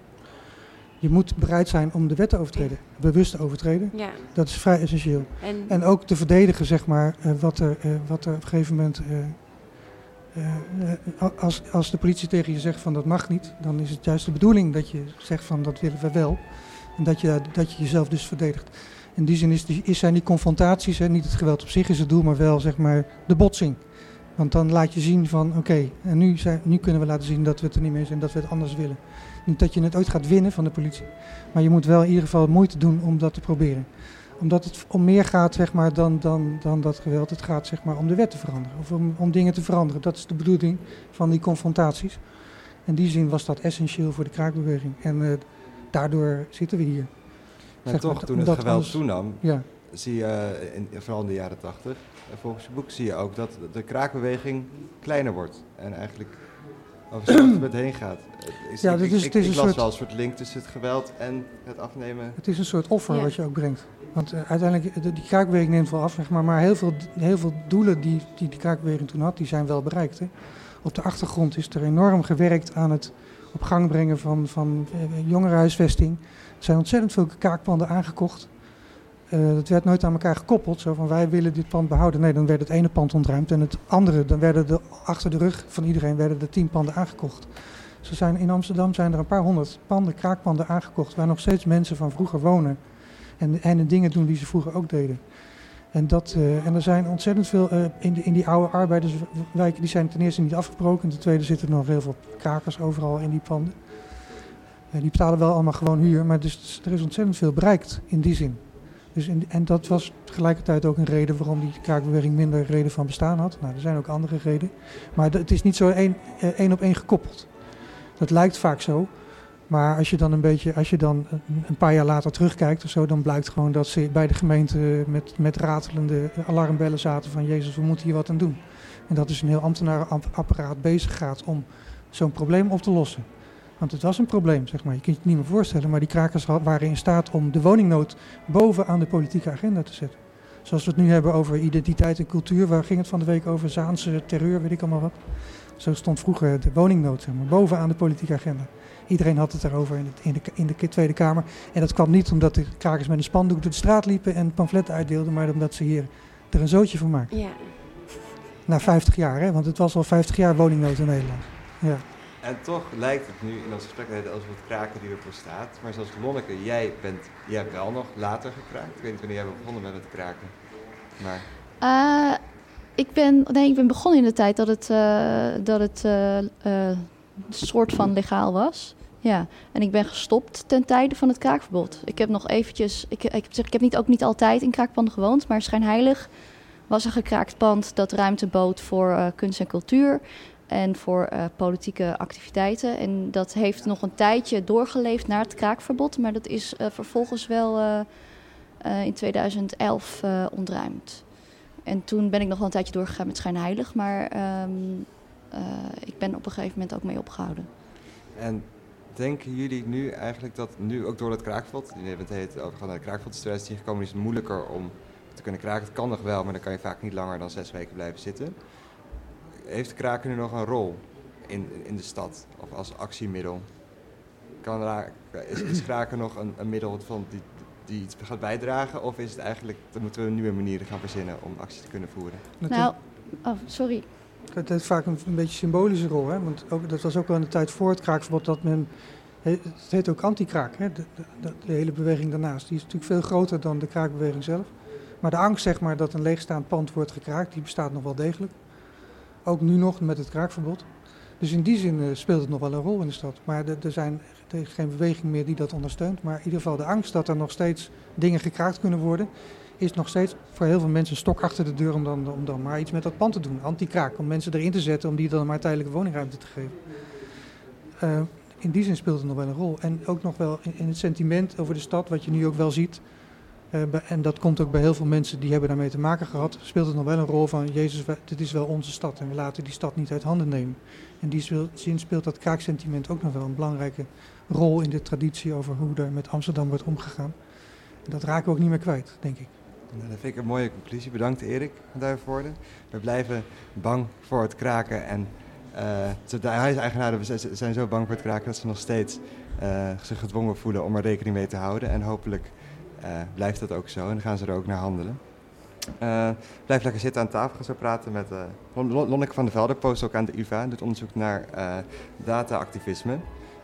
Je moet bereid zijn om de wet te overtreden, bewust te overtreden. Ja. Dat is vrij essentieel. En, en ook te verdedigen, zeg maar, uh, wat, er, uh, wat er op een gegeven moment. Uh, als, als de politie tegen je zegt van dat mag niet, dan is het juist de bedoeling dat je zegt van dat willen we wel. En dat je, dat je jezelf dus verdedigt. In die zin is zijn die confrontaties, niet het geweld op zich is het doel, maar wel zeg maar de botsing. Want dan laat je zien van oké, en nu, zijn, nu kunnen we laten zien dat we het er niet mee zijn, dat we het anders willen. Niet dat je het ooit gaat winnen van de politie, maar je moet wel in ieder geval moeite doen om dat te proberen. Omdat het om meer gaat zeg maar, dan, dan, dan dat geweld. Het gaat zeg maar, om de wet te veranderen of om, om dingen te veranderen. Dat is de bedoeling van die confrontaties. In die zin was dat essentieel voor de kraakbeweging. En uh, daardoor zitten we hier. Maar zeg toch, maar, toen het geweld alles, toenam, ja. zie je, in, vooral in de jaren tachtig, volgens je boek zie je ook dat de kraakbeweging kleiner wordt. En eigenlijk over het met heen gaat. Is, ja, ik, dit is, ik, het is ik een las soort, wel een soort link tussen het geweld en het afnemen. Het is een soort offer ja. wat je ook brengt. Want uh, uiteindelijk, de, die kraakbeweging neemt wel af, zeg maar, maar heel veel, heel veel doelen die, die de kraakbeweging toen had, die zijn wel bereikt. Hè. Op de achtergrond is er enorm gewerkt aan het op gang brengen van, van uh, jongerenhuisvesting. Zijn ontzettend veel kraakpanden aangekocht. Uh, dat werd nooit aan elkaar gekoppeld. Zo van wij willen dit pand behouden. Nee, dan werd het ene pand ontruimd en het andere. Dan werden er achter de rug van iedereen werden er tien panden aangekocht. Zijn, in Amsterdam zijn er een paar honderd panden, kraakpanden aangekocht. Waar nog steeds mensen van vroeger wonen. En, en de dingen doen die ze vroeger ook deden. En, dat, uh, en er zijn ontzettend veel uh, in, in die oude arbeiderswijken. Die zijn ten eerste niet afgebroken. Ten tweede zitten er nog heel veel krakers overal in die panden. Uh, die betalen wel allemaal gewoon huur. Maar dus, er is ontzettend veel bereikt in die zin. Dus en dat was tegelijkertijd ook een reden waarom die kraakbeweging minder reden van bestaan had. Nou, er zijn ook andere redenen. Maar het is niet zo één, één op één gekoppeld. Dat lijkt vaak zo. Maar als je dan een beetje, als je dan een paar jaar later terugkijkt of zo, dan blijkt gewoon dat ze bij de gemeente met, met ratelende alarmbellen zaten van Jezus, we moeten hier wat aan doen. En dat is een heel ambtenarenapparaat bezig gaat om zo'n probleem op te lossen. Want het was een probleem, zeg maar. Je kunt je het niet meer voorstellen, maar die krakers waren in staat om de woningnood bovenaan de politieke agenda te zetten. Zoals we het nu hebben over identiteit en cultuur, waar ging het van de week over Zaanse terreur, weet ik allemaal wat. Zo stond vroeger de woningnood zeg maar, bovenaan de politieke agenda. Iedereen had het erover in, het, in, de, in de Tweede Kamer. En dat kwam niet omdat de krakers met een spandoek door de straat liepen en pamfletten uitdeelden, maar omdat ze hier er een zootje van maakten. Ja. Na 50 jaar, hè? want het was al 50 jaar woningnood in Nederland. Ja. En toch lijkt het nu in ons gesprek alsof het kraken die er bestaat. Maar zoals Lonneke, jij, bent, jij hebt wel nog later gekraakt. Ik weet niet wanneer jij begonnen met het kraken. Maar... Uh, ik, ben, nee, ik ben begonnen in de tijd dat het, uh, dat het uh, soort van legaal was. Ja, en ik ben gestopt ten tijde van het kraakverbod. Ik heb nog eventjes, ik, ik, zeg, ik heb niet, ook niet altijd in kraakpanden gewoond, maar schijnheilig was een gekraakt pand dat ruimte bood voor kunst en cultuur en voor uh, politieke activiteiten. En dat heeft nog een tijdje doorgeleefd naar het kraakverbod, maar dat is uh, vervolgens wel in 2011 ontruimd. En toen ben ik nog wel een tijdje doorgegaan met schijnheilig, maar um, ik ben op een gegeven moment ook mee opgehouden. En denken jullie nu eigenlijk dat nu ook door het kraakveld, jullie hebben het heet overgaan naar de kraakveldstrategie gekomen, is het moeilijker om te kunnen kraken. Het kan nog wel, maar dan kan je vaak niet langer dan zes weken blijven zitten. Heeft kraken nu nog een rol in, in de stad of als actiemiddel? Kan is, is kraken nog een, een middel van die, die iets gaat bijdragen? Of is het eigenlijk, dan moeten we nieuwe manieren gaan verzinnen om actie te kunnen voeren? Nou, oh, sorry. Het heeft vaak een, een beetje symbolische rol. Hè? Want ook, dat was ook wel in de tijd voor het kraakverbod dat men. Het heet ook anti-kraak, hè? De, de, de, hele beweging daarnaast. Die is natuurlijk veel groter dan de kraakbeweging zelf. Maar de angst zeg maar, dat een leegstaand pand wordt gekraakt, die bestaat nog wel degelijk. Ook nu nog met het kraakverbod. Dus in die zin uh, speelt het nog wel een rol in de stad. Maar er zijn geen beweging meer die dat ondersteunt. Maar in ieder geval de angst dat er nog steeds dingen gekraakt kunnen worden, is nog steeds voor heel veel mensen een stok achter de deur om dan, om maar iets met dat pand te doen. Anti-kraak, om mensen erin te zetten, om die dan maar tijdelijke woningruimte te geven. Uh, in die zin speelt het nog wel een rol. En ook nog wel in, in het sentiment over de stad, wat je nu ook wel ziet. Uh, en dat komt ook bij heel veel mensen die hebben daarmee te maken gehad. Speelt het nog wel een rol van, Jezus, dit is wel onze stad en we laten die stad niet uit handen nemen. In die zin speelt dat kraaksentiment ook nog wel een belangrijke rol in de traditie over hoe er met Amsterdam wordt omgegaan. En dat raken we ook niet meer kwijt, denk ik. Nou, dat vind ik een mooie conclusie. Bedankt Erik Duivenvoorde. We blijven bang voor het kraken. En uh, de huiseigenaren zijn zo bang voor het kraken dat ze nog steeds uh, zich gedwongen voelen om er rekening mee te houden. En hopelijk blijft dat ook zo en dan gaan ze er ook naar handelen. blijf lekker zitten aan tafel, gaan zo praten met Lonneke van der Velde, postdoc aan de UvA, doet onderzoek naar data-activisme.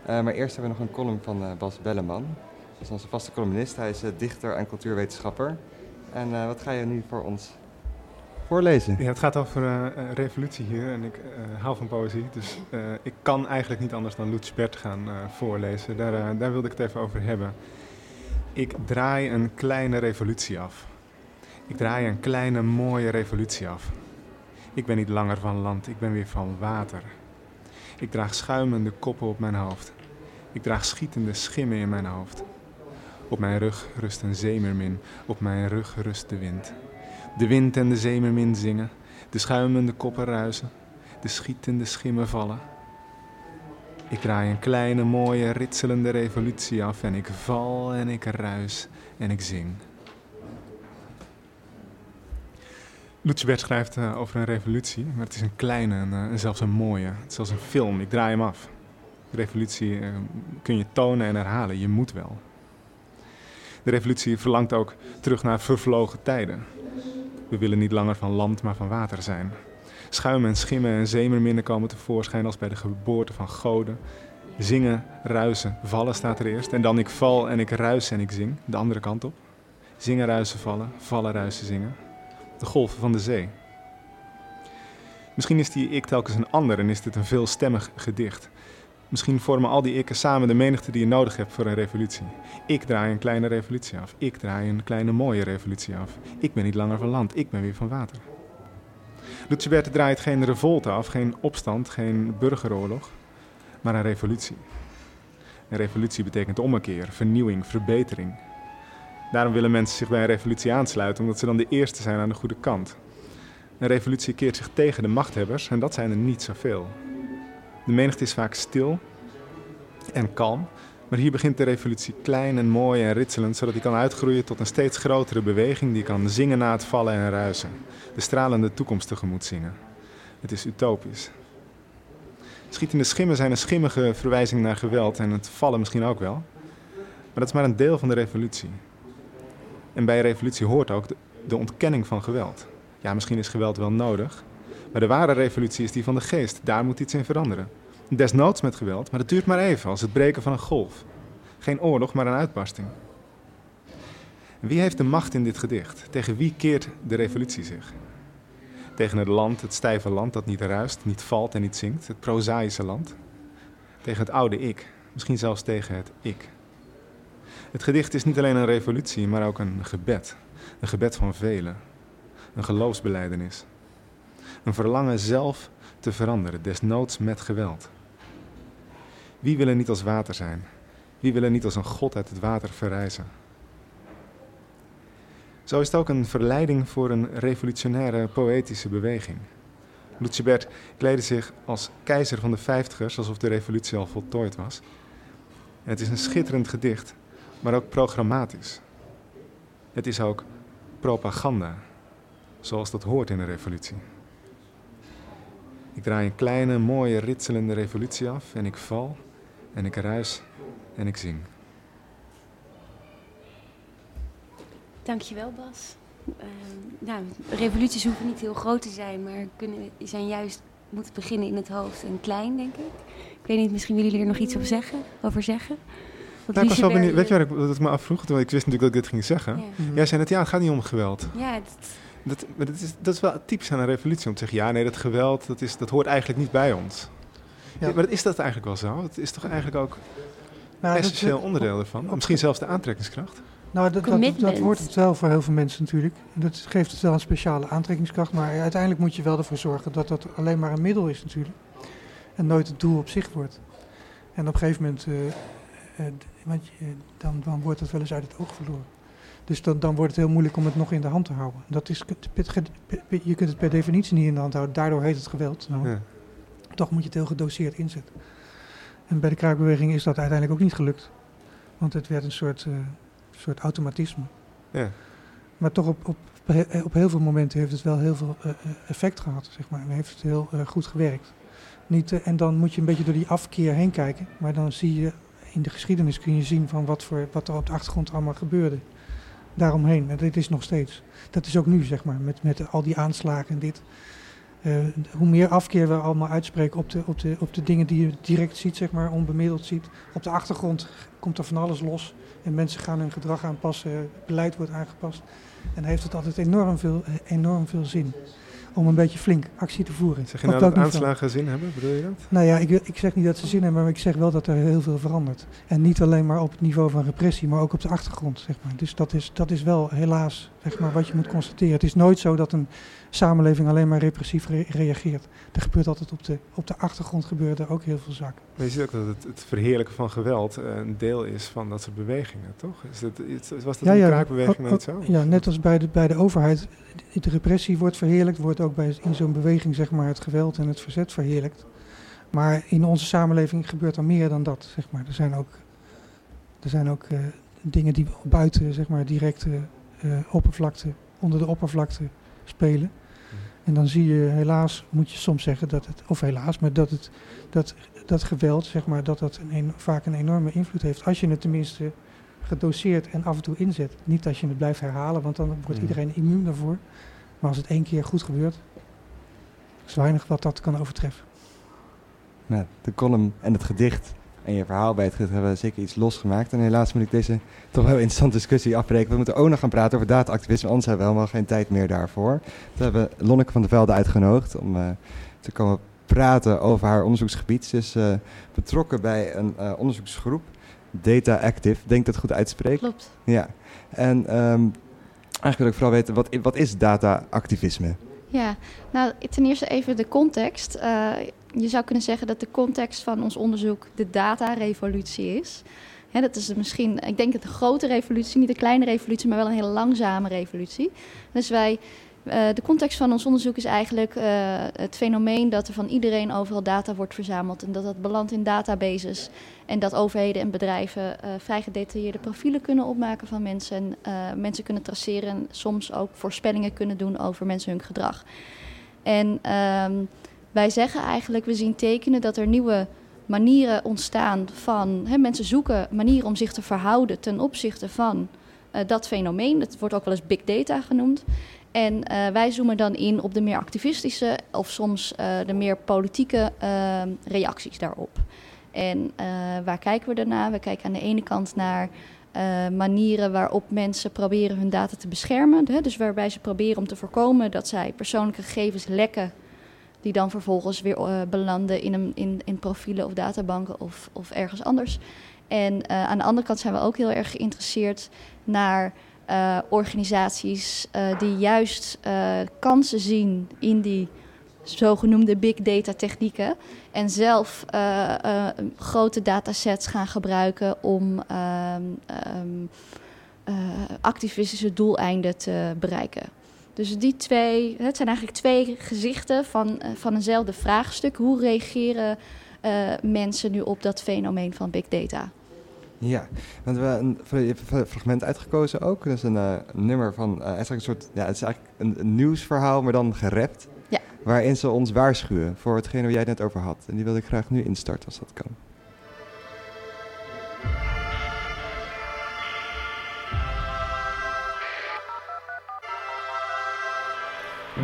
maar eerst hebben we nog een column van Bas Belleman. Dat is onze vaste columnist. Hij is dichter en cultuurwetenschapper. En uh, wat ga je nu voor ons voorlezen? Ja, het gaat over uh, revolutie hier en ik uh, hou van poëzie. Dus ik kan eigenlijk niet anders dan Lutz Bert gaan voorlezen. Daar, daar wilde ik het even over hebben. Ik draai een kleine revolutie af. Ik draai een kleine mooie revolutie af. Ik ben niet langer van land, ik ben weer van water. Ik draag schuimende koppen op mijn hoofd. Ik draag schietende schimmen in mijn hoofd. Op mijn rug rust een zeemermin, op mijn rug rust de wind. De wind en de zeemermin zingen, de schuimende koppen ruisen, de schietende schimmen vallen. Ik draai een kleine, mooie, ritselende revolutie af en ik val en ik ruis en ik zing. Lutjebert schrijft uh, over een revolutie, maar het is een kleine en uh, zelfs een mooie. Het is zelfs een film, ik draai hem af. revolutie eh, kun je tonen en herhalen. Je moet wel. De revolutie verlangt ook terug naar vervlogen tijden. We willen niet langer van land, maar van water zijn. Schuim en schimmen en zeemerminnen komen tevoorschijn als bij de geboorte van goden. Zingen, ruisen, vallen staat er eerst. En dan ik val en ik ruis en ik zing, de andere kant op. Zingen, ruisen, vallen, vallen, ruisen, zingen. De golven van de zee. Misschien is die ik telkens een ander en is dit een veelstemmig gedicht. Misschien vormen al die ikken samen de menigte die je nodig hebt voor een revolutie. Ik draai een kleine revolutie af. Ik draai een kleine mooie revolutie af. Ik ben niet langer van land, ik ben weer van water. Luceberte draait geen revolte af, geen opstand, geen burgeroorlog, maar een revolutie. Een revolutie betekent ommekeer, vernieuwing, verbetering. Daarom willen mensen zich bij een revolutie aansluiten, omdat ze dan de eerste zijn aan de goede kant. Een revolutie keert zich tegen de machthebbers en dat zijn er niet zoveel. De menigte is vaak stil en kalm, maar hier begint de revolutie klein en mooi en ritselend, zodat die kan uitgroeien tot een steeds grotere beweging die kan zingen na het vallen en ruisen. De stralende toekomst tegemoet zingen. Het is utopisch. Schietende schimmen zijn een schimmige verwijzing naar geweld en het vallen misschien ook wel. Maar dat is maar een deel van de revolutie. En bij revolutie hoort ook de ontkenning van geweld. Ja, misschien is geweld wel nodig, maar de ware revolutie is die van de geest. Daar moet iets in veranderen. Desnoods met geweld, maar dat duurt maar even, als het breken van een golf. Geen oorlog, maar een uitbarsting. Wie heeft de macht in dit gedicht? Tegen wie keert de revolutie zich? Tegen het land, het stijve land dat niet ruist, niet valt en niet zingt, het prozaïsche land. Tegen het oude ik, misschien zelfs tegen het ik. Het gedicht is niet alleen een revolutie, maar ook een gebed. Een gebed van velen. Een geloofsbeleidenis. Een verlangen zelf te veranderen, desnoods met geweld. Wie wil er niet als water zijn? Wie wil er niet als een god uit het water verrijzen? Zo is het ook een verleiding voor een revolutionaire poëtische beweging. Lucebert kleedde zich als keizer van de vijftigers alsof de revolutie al voltooid was. Het is een schitterend gedicht, maar ook programmatisch. Het is ook propaganda, zoals dat hoort in een revolutie. Ik draai een kleine, mooie, ritselende revolutie af en ik val en ik ruis en ik zing. Dankjewel, Bas. Uh, nou, revoluties hoeven niet heel groot te zijn, maar kunnen, zijn juist moeten beginnen in het hoofd en klein, denk ik. Ik weet niet, misschien willen jullie er nog iets over zeggen? Over zeggen? Nou, ik was wel benieuwd, weet je waar ik, dat ik me afvroeg? Want ik wist natuurlijk dat ik dit ging zeggen. Ja. Jij zei net, ja, het gaat niet om geweld. Ja, het, dat, maar dat, is, dat is wel typisch aan een revolutie om te zeggen: ja, nee, dat geweld dat, is, dat hoort eigenlijk niet bij ons. Ja. maar is dat eigenlijk wel zo? Het is toch eigenlijk ook nou, essentieel onderdeel ervan? Misschien zelfs de aantrekkingskracht? Nou, dat, dat, dat, wordt het wel voor heel veel mensen natuurlijk. Dat geeft het wel een speciale aantrekkingskracht. Maar uiteindelijk moet je wel ervoor zorgen dat dat alleen maar een middel is natuurlijk. En nooit het doel op zich wordt. En op een gegeven moment, uh, uh, want je, dan, dan wordt het wel eens uit het oog verloren. Dus dan, dan wordt het heel moeilijk om het nog in de hand te houden. Dat is, je kunt het per definitie niet in de hand houden, daardoor heet het geweld. Nou, ja. Toch moet je het heel gedoseerd inzetten. En bij de kraakbeweging is dat uiteindelijk ook niet gelukt. Want het werd een soort, uh, soort automatisme. Ja. Maar toch op, op, op heel veel momenten heeft het wel heel veel uh, effect gehad, zeg maar. En heeft het heel uh, goed gewerkt. Niet, en dan moet je een beetje door die afkeer heen kijken. Maar dan zie je in de geschiedenis kun je zien van wat, voor, wat er op de achtergrond allemaal gebeurde daaromheen. En dit is nog steeds. Dat is ook nu, zeg maar, met, met al die aanslagen en dit. Uh, hoe meer afkeer we allemaal uitspreken op de, op, de, op de dingen die je direct ziet, zeg maar, onbemiddeld ziet. Op de achtergrond komt er van alles los. En mensen gaan hun gedrag aanpassen, beleid wordt aangepast. En heeft het altijd enorm veel, enorm veel zin om een beetje flink actie te voeren. Zeg je nou dat aanslagen zin hebben, bedoel je dat? Nou ja, ik, ik zeg niet dat ze zin hebben, maar ik zeg wel dat er heel veel verandert. En niet alleen maar op het niveau van repressie, maar ook op de achtergrond, zeg maar. Dus dat is, dat is wel helaas, zeg maar, wat je moet constateren. Het is nooit zo dat een samenleving alleen maar repressief reageert. Er gebeurt altijd op de, op de achtergrond gebeuren er ook heel veel zaken. Maar je ziet ook dat het, het verheerlijken van geweld eh, een deel is van dat soort bewegingen, toch? Is dat, was dat ja, een kraakbeweging ja, niet zo? Ja, net als bij de, bij de overheid. De repressie wordt verheerlijkt, wordt ook bij, in zo'n beweging zeg maar, het geweld en het verzet verheerlijkt. Maar in onze samenleving gebeurt er meer dan dat, zeg maar. Er zijn ook, er zijn ook uh, dingen die buiten, zeg maar, directe uh, oppervlakte, onder de oppervlakte spelen. En dan zie je helaas, moet je soms zeggen dat het, of helaas, maar dat, het, dat dat geweld, zeg maar, dat dat een, vaak een enorme invloed heeft. Als je het tenminste gedoseerd en af en toe inzet. Niet als je het blijft herhalen, want dan wordt Mm. iedereen immuun daarvoor. Maar als het één keer goed gebeurt, is weinig wat dat kan overtreffen. Nou, de column en het gedicht en je verhaal bij het hebben zeker iets losgemaakt. En helaas moet ik deze toch wel interessante discussie afbreken. We moeten ook nog gaan praten over data-activisme, anders hebben we helemaal geen tijd meer daarvoor. We hebben Lonneke van der Velde uitgenodigd om eh, te komen praten over haar onderzoeksgebied. Ze is eh, betrokken bij een eh, onderzoeksgroep, Data Active. Denk dat goed uitspreek? Klopt. Ja. En ehm, eigenlijk wil ik vooral weten, wat, wat is data-activisme? Ja, nou ten eerste even de context. Je zou kunnen zeggen dat de context van ons onderzoek de datarevolutie is. Dat is misschien, ik denk een grote revolutie, niet een kleine revolutie, maar wel een hele langzame revolutie. Dus wij, eh, de context van ons onderzoek is eigenlijk eh, het fenomeen dat er van iedereen overal data wordt verzameld en dat dat belandt in databases en dat overheden en bedrijven eh, vrij gedetailleerde profielen kunnen opmaken van mensen en mensen kunnen traceren en soms ook voorspellingen kunnen doen over mensen hun gedrag. En ehm, wij zeggen eigenlijk, we zien tekenen dat er nieuwe manieren ontstaan van hè, mensen zoeken manieren om zich te verhouden ten opzichte van eh, dat fenomeen. Dat wordt ook wel eens big data genoemd. En eh, wij zoomen dan in op de meer activistische of soms eh, de meer politieke ehm, reacties daarop. En waar kijken we daarna? We kijken aan de ene kant naar manieren waarop mensen proberen hun data te beschermen. Hè? Dus waarbij ze proberen om te voorkomen dat zij persoonlijke gegevens lekken die dan vervolgens weer eh, belanden in, een, in, in profielen of databanken of, of ergens anders. En eh, aan de andere kant zijn we ook heel erg geïnteresseerd naar eh, organisaties die juist kansen zien in die zogenoemde big data technieken en zelf grote datasets gaan gebruiken om ehm, ehm, eh, activistische doeleinden te bereiken. Dus die twee, het zijn eigenlijk twee gezichten van, eh, van eenzelfde vraagstuk. Hoe reageren eh, mensen nu op dat fenomeen van big data? Ja, want we een, je hebt een fragment uitgekozen ook. Dat is een eh, nummer van, het is eigenlijk een soort, ja, het is eigenlijk een, een nieuwsverhaal, maar dan gerapt. Ja. Waarin ze ons waarschuwen voor hetgene waar jij het net over had. En die wilde ik graag nu instarten als dat kan.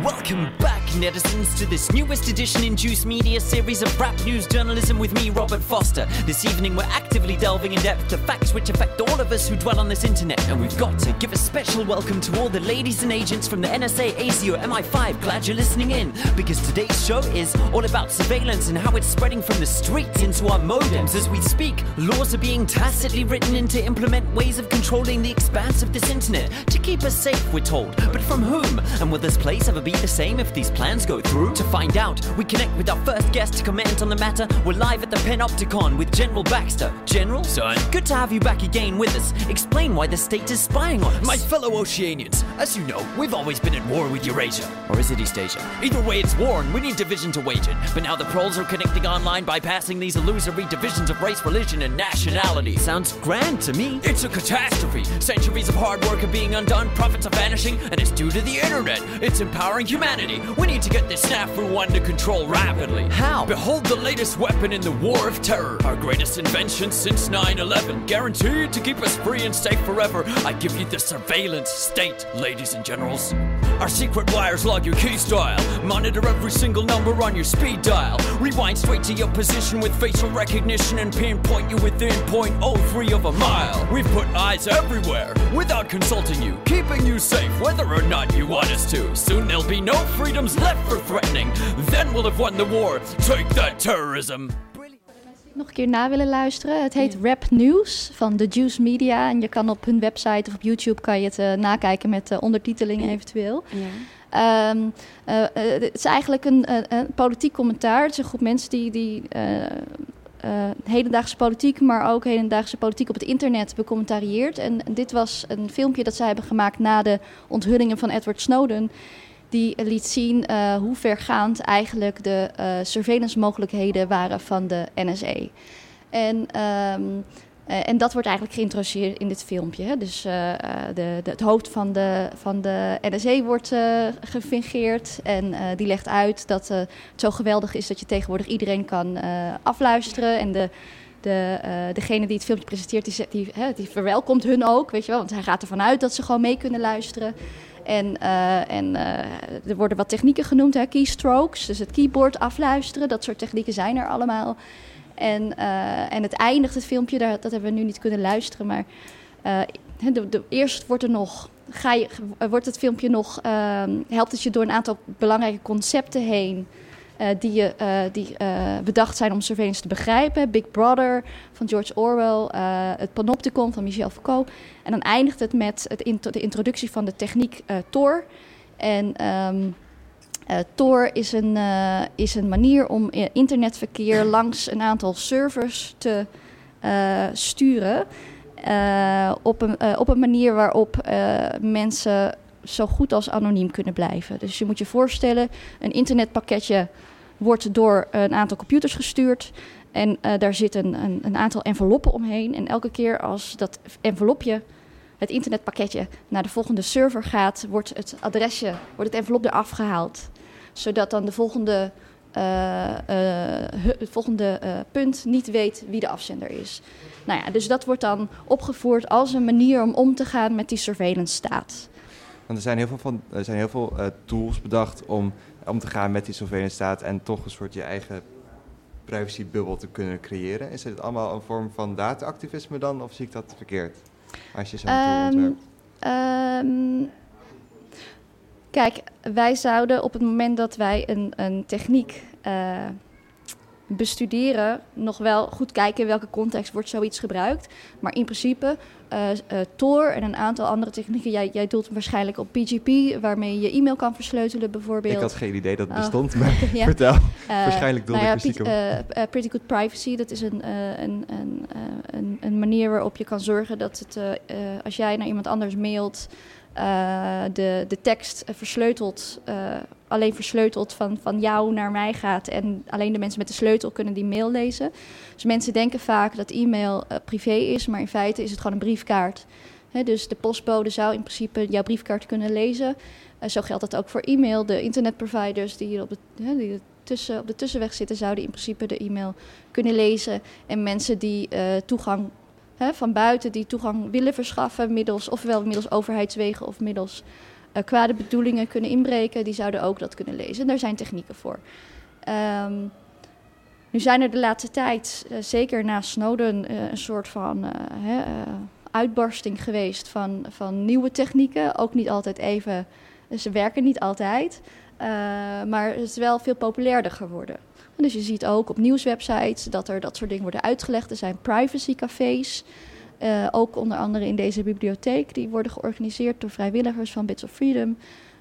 Welcome back, netizens, to this newest edition in Juice Media series of rap news journalism with me, Robert Foster. This evening, we're actively delving in depth to facts which affect all of us who dwell on this internet. And we've got to give a special welcome to all the ladies and agents from the NSA, ASIO, MI5. Glad you're listening in, because today's show is all about surveillance and how it's spreading from the streets into our modems. As we speak, laws are being tacitly written in to implement ways of controlling the expanse of this internet to keep us safe, we're told. But from whom? And will this place ever be the same if these plans go through? To find out, we connect with our first guest to comment on the matter. We're live at the Panopticon with General Baxter. General, son, good to have you back again with us. Explain why the state is spying on us. My fellow Oceanians, as you know, we've always been at war with Eurasia. Or is it East Asia? Either way, it's war and we need division to wage it. But now the proles are connecting online, bypassing these illusory divisions of race, religion, and nationality. Sounds grand to me. It's a catastrophe. Centuries of hard work are being undone, profits are vanishing, and it's due to the internet. It's empowering humanity. We need to get this snafu under control rapidly. How? Behold the latest weapon in the war of terror. Our greatest invention since 9 11. Guaranteed to keep us free and safe forever. I give you the surveillance state, ladies and generals. Our secret wires log your key style. Monitor every single number on your speed dial. Rewind straight to your position with facial recognition and pinpoint you within 0.03 of a mile. We've put eyes everywhere without consulting you, keeping you safe whether or not you want us to. Soon there'll be no freedoms left for threatening. Then we'll have won the war. Take that terrorism. Nog een keer na willen luisteren. Het heet Rap News van The Juice Media. En je kan op hun website of op YouTube kan je het eh, nakijken met eh, ondertiteling eventueel. Ehm, eh, het is eigenlijk een, een politiek commentaar. Het is een groep mensen die, die eh, eh, hedendaagse politiek, maar ook hedendaagse politiek op het internet becommentarieert. En dit was een filmpje dat zij hebben gemaakt na de onthullingen van Edward Snowden. Die liet zien eh, hoe vergaand eigenlijk de eh surveillance mogelijkheden waren van de NSA. En ehm, Eh, en dat wordt eigenlijk geïntroduceerd in dit filmpje. Hè. Dus eh, eh, de, het hoofd van de, van de NSE wordt uh, gefingeerd. En die legt uit dat het zo geweldig is dat je tegenwoordig iedereen kan afluisteren. En de, de, degene die het filmpje presenteert, die, die, hè, die verwelkomt hun ook. Weet je wel, want hij gaat ervan uit dat ze gewoon mee kunnen luisteren. En, en er worden wat technieken genoemd, hè, keystrokes. Dus het keyboard afluisteren, dat soort technieken zijn er allemaal. En, uh, en het eindigt, het filmpje, daar, dat hebben we nu niet kunnen luisteren. Maar de, de, eerst wordt er nog. Ga je, wordt het filmpje nog. Uh, helpt het je door een aantal belangrijke concepten heen. Uh, die, je, die bedacht zijn om surveillance te begrijpen. Big Brother van George Orwell. het Panopticon van Michel Foucault. En dan eindigt het met het int de introductie van de techniek Tor. En. Um, uh, Tor is een, uh, is een manier om internetverkeer langs een aantal servers te uh, sturen. op, een, op een manier waarop mensen zo goed als anoniem kunnen blijven. Dus je moet je voorstellen, een internetpakketje wordt door een aantal computers gestuurd. En daar zit een, een, aantal enveloppen omheen. En elke keer als dat envelopje, het internetpakketje, naar de volgende server gaat, wordt het adresje, wordt het envelop eraf gehaald zodat dan de volgende, uh, uh, het volgende punt niet weet wie de afzender is. Nou ja, dus dat wordt dan opgevoerd als een manier om om te gaan met die surveillance staat. Want er zijn heel veel, van, er zijn heel veel tools bedacht om om te gaan met die surveillance staat en toch een soort je eigen privacybubbel te kunnen creëren. Is het allemaal een vorm van data-activisme dan, of zie ik dat verkeerd? Als je zo'n um, tool ontwerpt. Um, Kijk, wij zouden op het moment dat wij een, een techniek uh, bestuderen, nog wel goed kijken in welke context wordt zoiets gebruikt. Maar in principe, uh, uh, Tor en een aantal andere technieken, jij, jij doelt waarschijnlijk op PGP, waarmee je e-mail kan versleutelen bijvoorbeeld. Ik had geen idee dat het oh. bestond, maar ja. vertel. waarschijnlijk doelde nou ja, Pretty Good Privacy, dat is een, een, een, een, een manier waarop je kan zorgen dat het, als jij naar iemand anders mailt uh, de, de tekst versleuteld, uh, alleen versleuteld van, van jou naar mij gaat. En alleen de mensen met de sleutel kunnen die mail lezen. Dus mensen denken vaak dat e-mail uh, privé is, maar in feite is het gewoon een briefkaart. He, dus de postbode zou in principe jouw briefkaart kunnen lezen. zo geldt dat ook voor e-mail. De internetproviders die hier op de, die tussen, op de tussenweg zitten, zouden in principe de e-mail kunnen lezen. En mensen die toegang hè, van buiten die toegang willen verschaffen, middels, ofwel middels overheidswegen of middels uh, kwade bedoelingen kunnen inbreken, die zouden ook dat kunnen lezen. En daar zijn technieken voor. Um, nu zijn er de laatste tijd, uh, zeker na Snowden, uh, een soort van uitbarsting geweest van, van nieuwe technieken. Ook niet altijd even, ze werken niet altijd, maar het is wel veel populairder geworden. Dus je ziet ook op nieuwswebsites dat er dat soort dingen worden uitgelegd. Er zijn privacycafés, uh, ook onder andere in deze bibliotheek. Die worden georganiseerd door vrijwilligers van Bits of Freedom.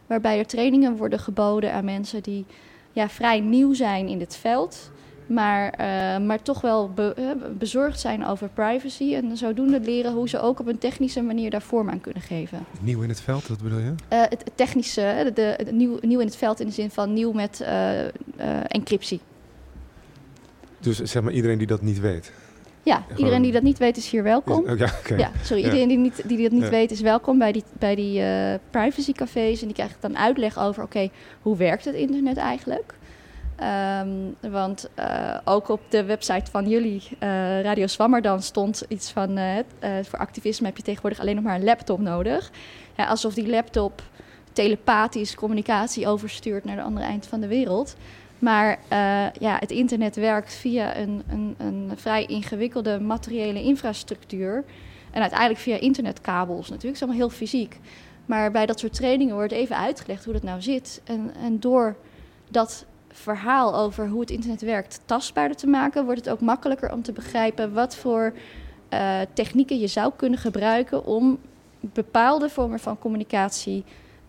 Waarbij er trainingen worden geboden aan mensen die ja, vrij nieuw zijn in dit veld. Maar, uh, maar toch wel be, uh, bezorgd zijn over privacy. En zodoende leren hoe ze ook op een technische manier daar vorm aan kunnen geven. Nieuw in het veld, wat bedoel je? Uh, het, technische, de, de, nieuw, nieuw in het veld in de zin van nieuw met encryptie. Dus zeg maar iedereen die dat niet weet? Ja, iedereen die dat niet weet is hier welkom. Is, oh, ja, okay. ja, sorry, iedereen die, niet, die dat niet weet is welkom bij die, bij die uh, privacycafés. En die krijgt dan uitleg over, oké, okay, hoe werkt het internet eigenlijk? Um, want uh, ook op de website van jullie, uh, Radio Swammerdam, stond iets van... voor activisme heb je tegenwoordig alleen nog maar een laptop nodig. Alsof die laptop telepathisch communicatie overstuurt naar de andere eind van de wereld. Maar uh, ja, het internet werkt via een, een, een, vrij ingewikkelde materiële infrastructuur. En uiteindelijk via internetkabels natuurlijk. Het is allemaal heel fysiek. Maar bij dat soort trainingen wordt even uitgelegd hoe dat nou zit. En, en door dat verhaal over hoe het internet werkt tastbaarder te maken, wordt het ook makkelijker om te begrijpen wat voor uh, technieken je zou kunnen gebruiken om bepaalde vormen van communicatie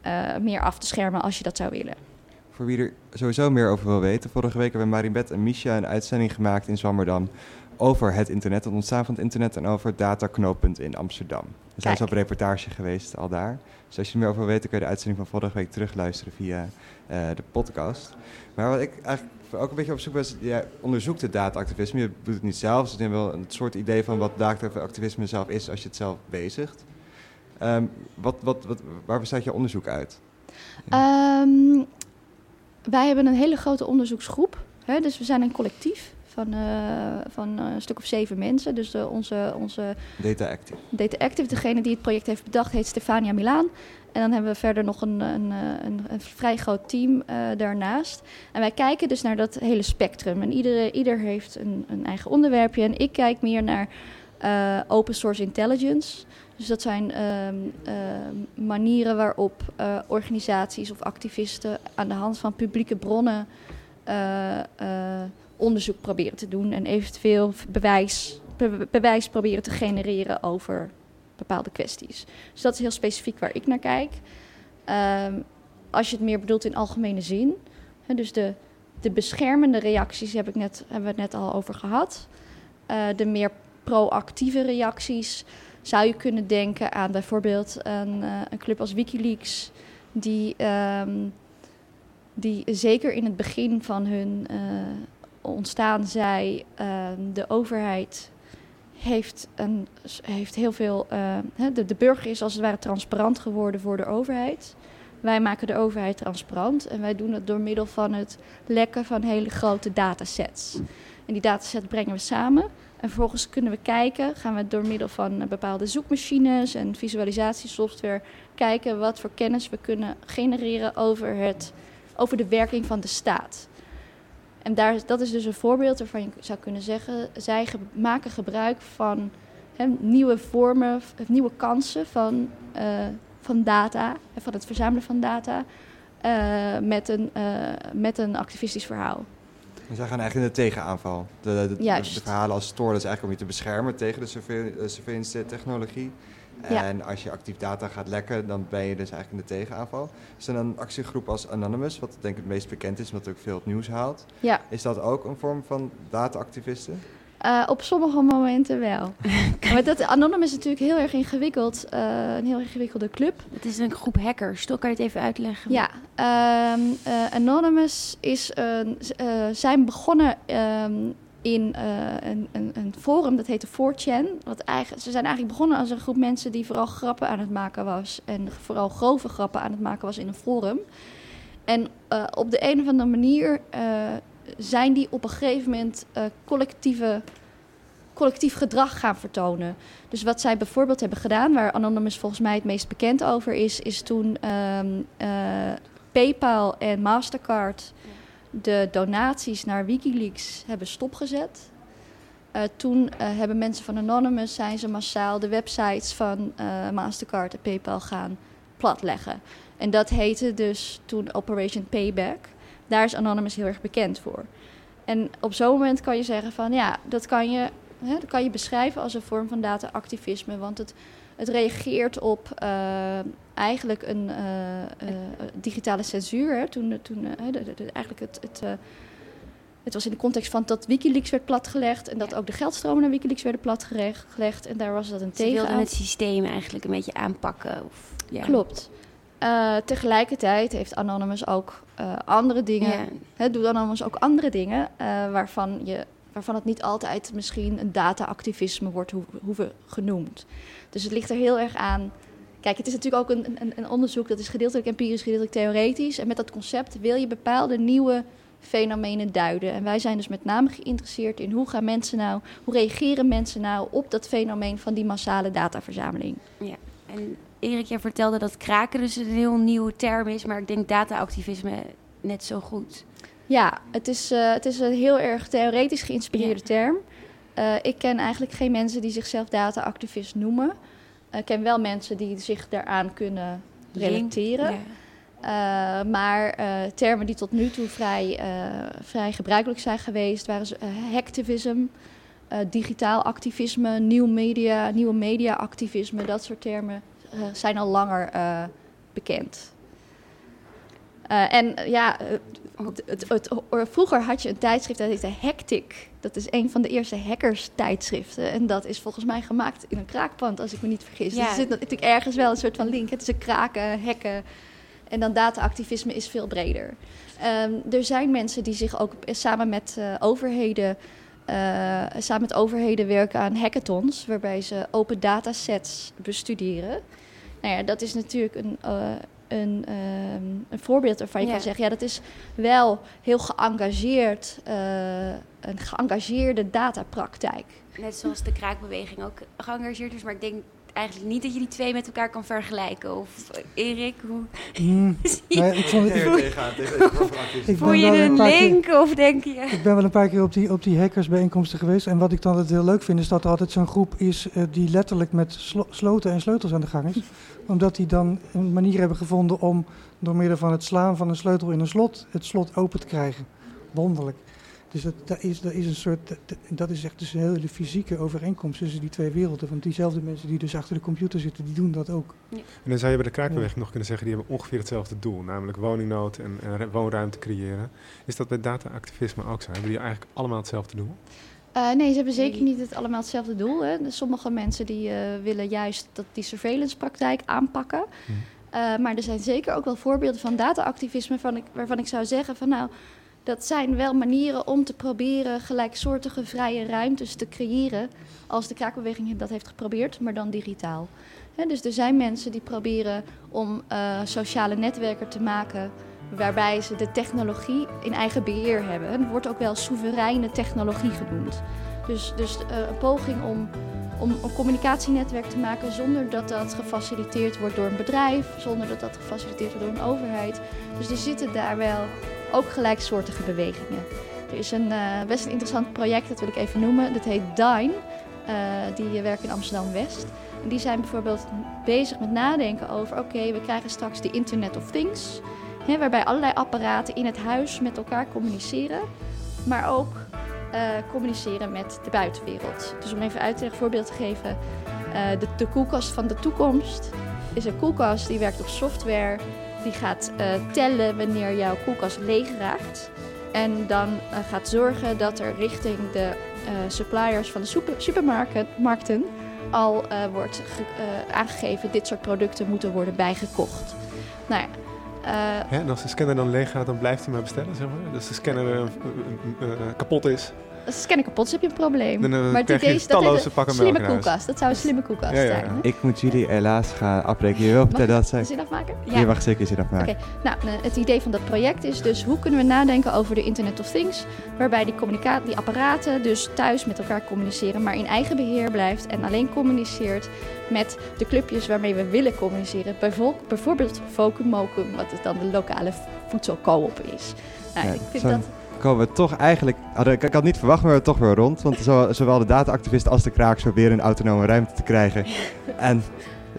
uh, meer af te schermen als je dat zou willen voor wie er sowieso meer over wil weten. Vorige week hebben Marimbet en Misha een uitzending gemaakt in Zwammerdam over het internet, het ontstaan van het internet en over het dataknooppunt in Amsterdam. We zijn zo op reportage geweest al daar. Dus als je er meer over wil weten, kun je de uitzending van vorige week terugluisteren via uh, de podcast. Maar wat ik eigenlijk ook een beetje op zoek was, jij onderzoekt het data-activisme. Je doet het niet zelf, dus je hebt wel een soort idee van wat data-activisme zelf is als je het zelf bezigt. Ehm, wat, wat, wat, waar bestaat je onderzoek uit? Ehm, wij hebben een hele grote onderzoeksgroep. Hè, dus we zijn een collectief van, eh, van een stuk of zeven mensen. Dus de, onze, onze Data Active. Data Active, degene die het project heeft bedacht, heet Stefania Milaan. En dan hebben we verder nog een, een, een, een vrij groot team uh, daarnaast. En wij kijken dus naar dat hele spectrum. En iedere, ieder heeft een, een eigen onderwerpje. En ik kijk meer naar uh, open source intelligence. Dus dat zijn uh, manieren waarop uh, organisaties of activisten aan de hand van publieke bronnen onderzoek proberen te doen en eventueel bewijs, be bewijs proberen te genereren over bepaalde kwesties. Dus dat is heel specifiek waar ik naar kijk. Um, als je het meer bedoelt in algemene zin, hè, dus de, de beschermende reacties heb ik net, hebben we het net al over gehad. De meer proactieve reacties zou je kunnen denken aan bijvoorbeeld een, uh, een club als Wikileaks, die, um, die zeker in het begin van hun uh, ontstaan zei: uh, de overheid heeft, een, heeft heel veel. de, de burger is als het ware transparant geworden voor de overheid. Wij maken de overheid transparant en wij doen het door middel van het lekken van hele grote datasets. En die datasets brengen we samen. En vervolgens kunnen we kijken, gaan we door middel van bepaalde zoekmachines en visualisatiesoftware kijken wat voor kennis we kunnen genereren over, het, over de werking van de staat. En daar, dat is dus een voorbeeld waarvan je zou kunnen zeggen, zij maken gebruik van nieuwe vormen, nieuwe kansen van, uh, van data, van het verzamelen van data, uh, met, een, met een activistisch verhaal. En zij gaan eigenlijk in de tegenaanval. De, de, de, de verhalen als Tor, dat is eigenlijk om je te beschermen tegen de surveillance technologie. Ja. En als je actief data gaat lekken, dan ben je dus eigenlijk in de tegenaanval. Is er een actiegroep als Anonymous, wat denk ik het meest bekend is, omdat het ook veel het nieuws haalt. Ja. Is dat ook een vorm van data-activisten? Uh, op sommige momenten wel. maar dat Anonymous is natuurlijk heel erg ingewikkeld. Uh, een heel ingewikkelde club. Het is een groep hackers. Toch kan je het even uitleggen? Ja. Um, uh, Anonymous is, zijn begonnen um, in een, een, een, forum dat heette 4chan. Wat eigenlijk, ze zijn eigenlijk begonnen als een groep mensen die vooral grappen aan het maken was. En vooral grove grappen aan het maken was in een forum. En op de een of andere manier zijn die op een gegeven moment uh, collectieve, collectief gedrag gaan vertonen. Dus wat zij bijvoorbeeld hebben gedaan, waar Anonymous volgens mij het meest bekend over is, is toen um, uh, PayPal en Mastercard de donaties naar WikiLeaks hebben stopgezet. Uh, toen hebben mensen van Anonymous zijn ze massaal de websites van Mastercard en PayPal gaan platleggen. En dat heette dus toen Operation Payback daar is Anonymous heel erg bekend voor. En op zo'n moment kan je zeggen van ja, dat kan je, hè, dat kan je beschrijven als een vorm van data-activisme. Want het, het reageert op uh, eigenlijk een uh, uh, digitale censuur. Hè, toen, toen de, de, eigenlijk het. het het was in de context van dat Wikileaks werd platgelegd en dat ja. ook de geldstromen naar Wikileaks werden platgelegd. En daar was dat een Ze tegen. wilden het systeem eigenlijk een beetje aanpakken. Of, ja. Klopt. Tegelijkertijd heeft Anonymous ook uh, andere dingen. Hè, doet Anonymous ook andere dingen uh, waarvan, je, waarvan het niet altijd misschien een data-activisme wordt ho hoeven genoemd. Dus het ligt er heel erg aan. Kijk, het is natuurlijk ook een, een, een onderzoek dat is gedeeltelijk empirisch, gedeeltelijk theoretisch. En met dat concept wil je bepaalde nieuwe fenomenen duiden. En wij zijn dus met name geïnteresseerd in hoe gaan mensen nou, hoe reageren mensen nou op dat fenomeen van die massale dataverzameling. Ja, en Erik, jij vertelde dat kraken dus een heel nieuwe term is, maar ik denk data-activisme net zo goed. Ja, het is, uh, het is een heel erg theoretisch geïnspireerde ja. term. Uh, ik ken eigenlijk geen mensen die zichzelf data-activist noemen. Uh, ik ken wel mensen die zich daaraan kunnen relateren. Ja. maar termen die tot nu toe vrij, vrij gebruikelijk zijn geweest waren hacktivism, digitaal activisme, nieuw media, nieuwe media-activisme, dat soort termen zijn al langer uh, bekend. Uh, en ja, het, het, het, vroeger had je een tijdschrift dat heette Hectic. Dat is een van de eerste hackers-tijdschriften. En dat is volgens mij gemaakt in een kraakpand, als ik me niet vergis. Ja. Dus er zit natuurlijk ergens wel een soort van link tussen kraken, hacken En dan data-activisme is veel breder. Ehm, er zijn mensen die zich ook samen met uh, overheden, uh, samen met overheden werken aan hackathons, waarbij ze open datasets bestuderen. Nou ja, dat is natuurlijk een, uh, een, um, een voorbeeld waarvan je ja. kan zeggen, ja, dat is wel heel geëngageerd, een geëngageerde datapraktijk. Net zoals de kraakbeweging ook geëngageerd is, maar ik denk eigenlijk niet dat je die twee met elkaar kan vergelijken. Of Erik, hoe mm, nee, ik vond het, ik Voel je een link keer, of denk je... Ik ben wel een paar keer op die, op die hackersbijeenkomsten geweest. En wat ik dan altijd heel leuk vind, is dat er altijd zo'n groep is uh, die letterlijk met slo sloten en sleutels aan de gang is. Omdat die dan een manier hebben gevonden om door middel van het slaan van een sleutel in een slot, het slot open te krijgen. Wonderlijk. Dus dat, dat, is, dat is een soort, dat, dat is echt dus een hele fysieke overeenkomst tussen die twee werelden. Want diezelfde mensen die dus achter de computer zitten, die doen dat ook. Ja. En dan zou je bij de ja. nog kunnen zeggen, die hebben ongeveer hetzelfde doel. Namelijk woningnood en, en woonruimte creëren. Is dat bij data-activisme ook zo? Hebben die eigenlijk allemaal hetzelfde doel? Uh, nee, ze hebben zeker niet het allemaal hetzelfde doel. Hè. Dus sommige mensen die uh, willen juist dat die surveillance praktijk aanpakken. Hm. Uh, maar er zijn zeker ook wel voorbeelden van data-activisme waarvan ik, waarvan ik zou zeggen van nou dat zijn wel manieren om te proberen gelijksoortige vrije ruimtes te creëren. Als de kraakbeweging dat heeft geprobeerd, maar dan digitaal. Dus er zijn mensen die proberen om uh, sociale netwerken te maken. waarbij ze de technologie in eigen beheer hebben. Het wordt ook wel soevereine technologie genoemd. Dus, dus uh, een poging om, om een communicatienetwerk te maken zonder dat dat gefaciliteerd wordt door een bedrijf, zonder dat dat gefaciliteerd wordt door een overheid. Dus er zitten daar wel ook gelijksoortige bewegingen. Er is een uh, best een interessant project, dat wil ik even noemen. Dat heet Dine. Uh, die werken in Amsterdam-West. En die zijn bijvoorbeeld bezig met nadenken over... oké, we krijgen straks de Internet of Things... Hè, waarbij allerlei apparaten in het huis met elkaar communiceren... maar ook uh, communiceren met de buitenwereld. Dus om even uit te leggen, voorbeeld te geven... de, de koelkast van de toekomst is een koelkast die werkt op software die gaat uh, tellen wanneer jouw koelkast leeg raakt. En dan uh, gaat zorgen dat er richting de uh, suppliers van de super supermarkten al wordt aangegeven... dit soort producten moeten worden bijgekocht. Nou en als de scanner dan leeg gaat, dan blijft hij maar bestellen, zeg maar. Dus de scanner kapot is, als de scanner kapot is, heb je een probleem. Dan, uh, maar het idee is dat een slimme koelkast. Dat zou een slimme koelkast ja, ja, zijn. Ik moet jullie helaas gaan afbreken. Je wil vertellen dat zij... zin afmaken? Ja. Je mag zeker zin afmaken. Oké, okay. nou, het idee van dat project is dus hoe kunnen we nadenken over de Internet of Things, waarbij die, die apparaten dus thuis met elkaar communiceren, maar in eigen beheer blijft en alleen communiceert met de clubjes waarmee we willen communiceren. Bijvoorbeeld Focum wat dan de lokale voedselcoop is. Nou, ik vind dat komen we toch eigenlijk... Ik, ik had niet verwacht, maar we toch weer rond. Want zowel de data-activisten als de kraaks proberen een autonome ruimte te krijgen. En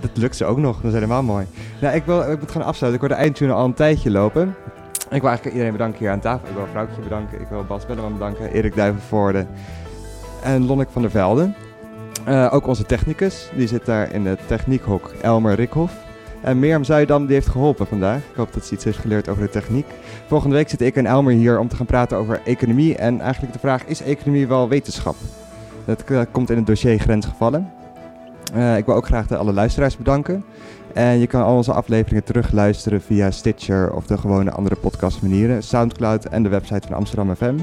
dat lukt ze ook nog. Dat is helemaal mooi. Nou, ik, wil, ik moet gaan afsluiten. Ik hoor de eindtune al een tijdje lopen. Ik wil eigenlijk iedereen bedanken hier aan tafel. Ik wil Vrouwtje bedanken. Ik wil Bas Belleman bedanken. Erik Duivenvoorde. En Lonneke van der Velde. Uh, ook onze technicus. Die zit daar in het techniekhok. Elmer Rikhoff. En Mirjam Zuidam die heeft geholpen vandaag. Ik hoop dat ze iets heeft geleerd over de techniek. Volgende week zit ik en Elmer hier om te gaan praten over economie. En eigenlijk de vraag, is economie wel wetenschap? Dat komt in het dossier grensgevallen. Uh, ik wil ook graag de alle luisteraars bedanken. En je kan al onze afleveringen terugluisteren via Stitcher of de gewone andere podcastmanieren. Soundcloud en de website van Amsterdam FM.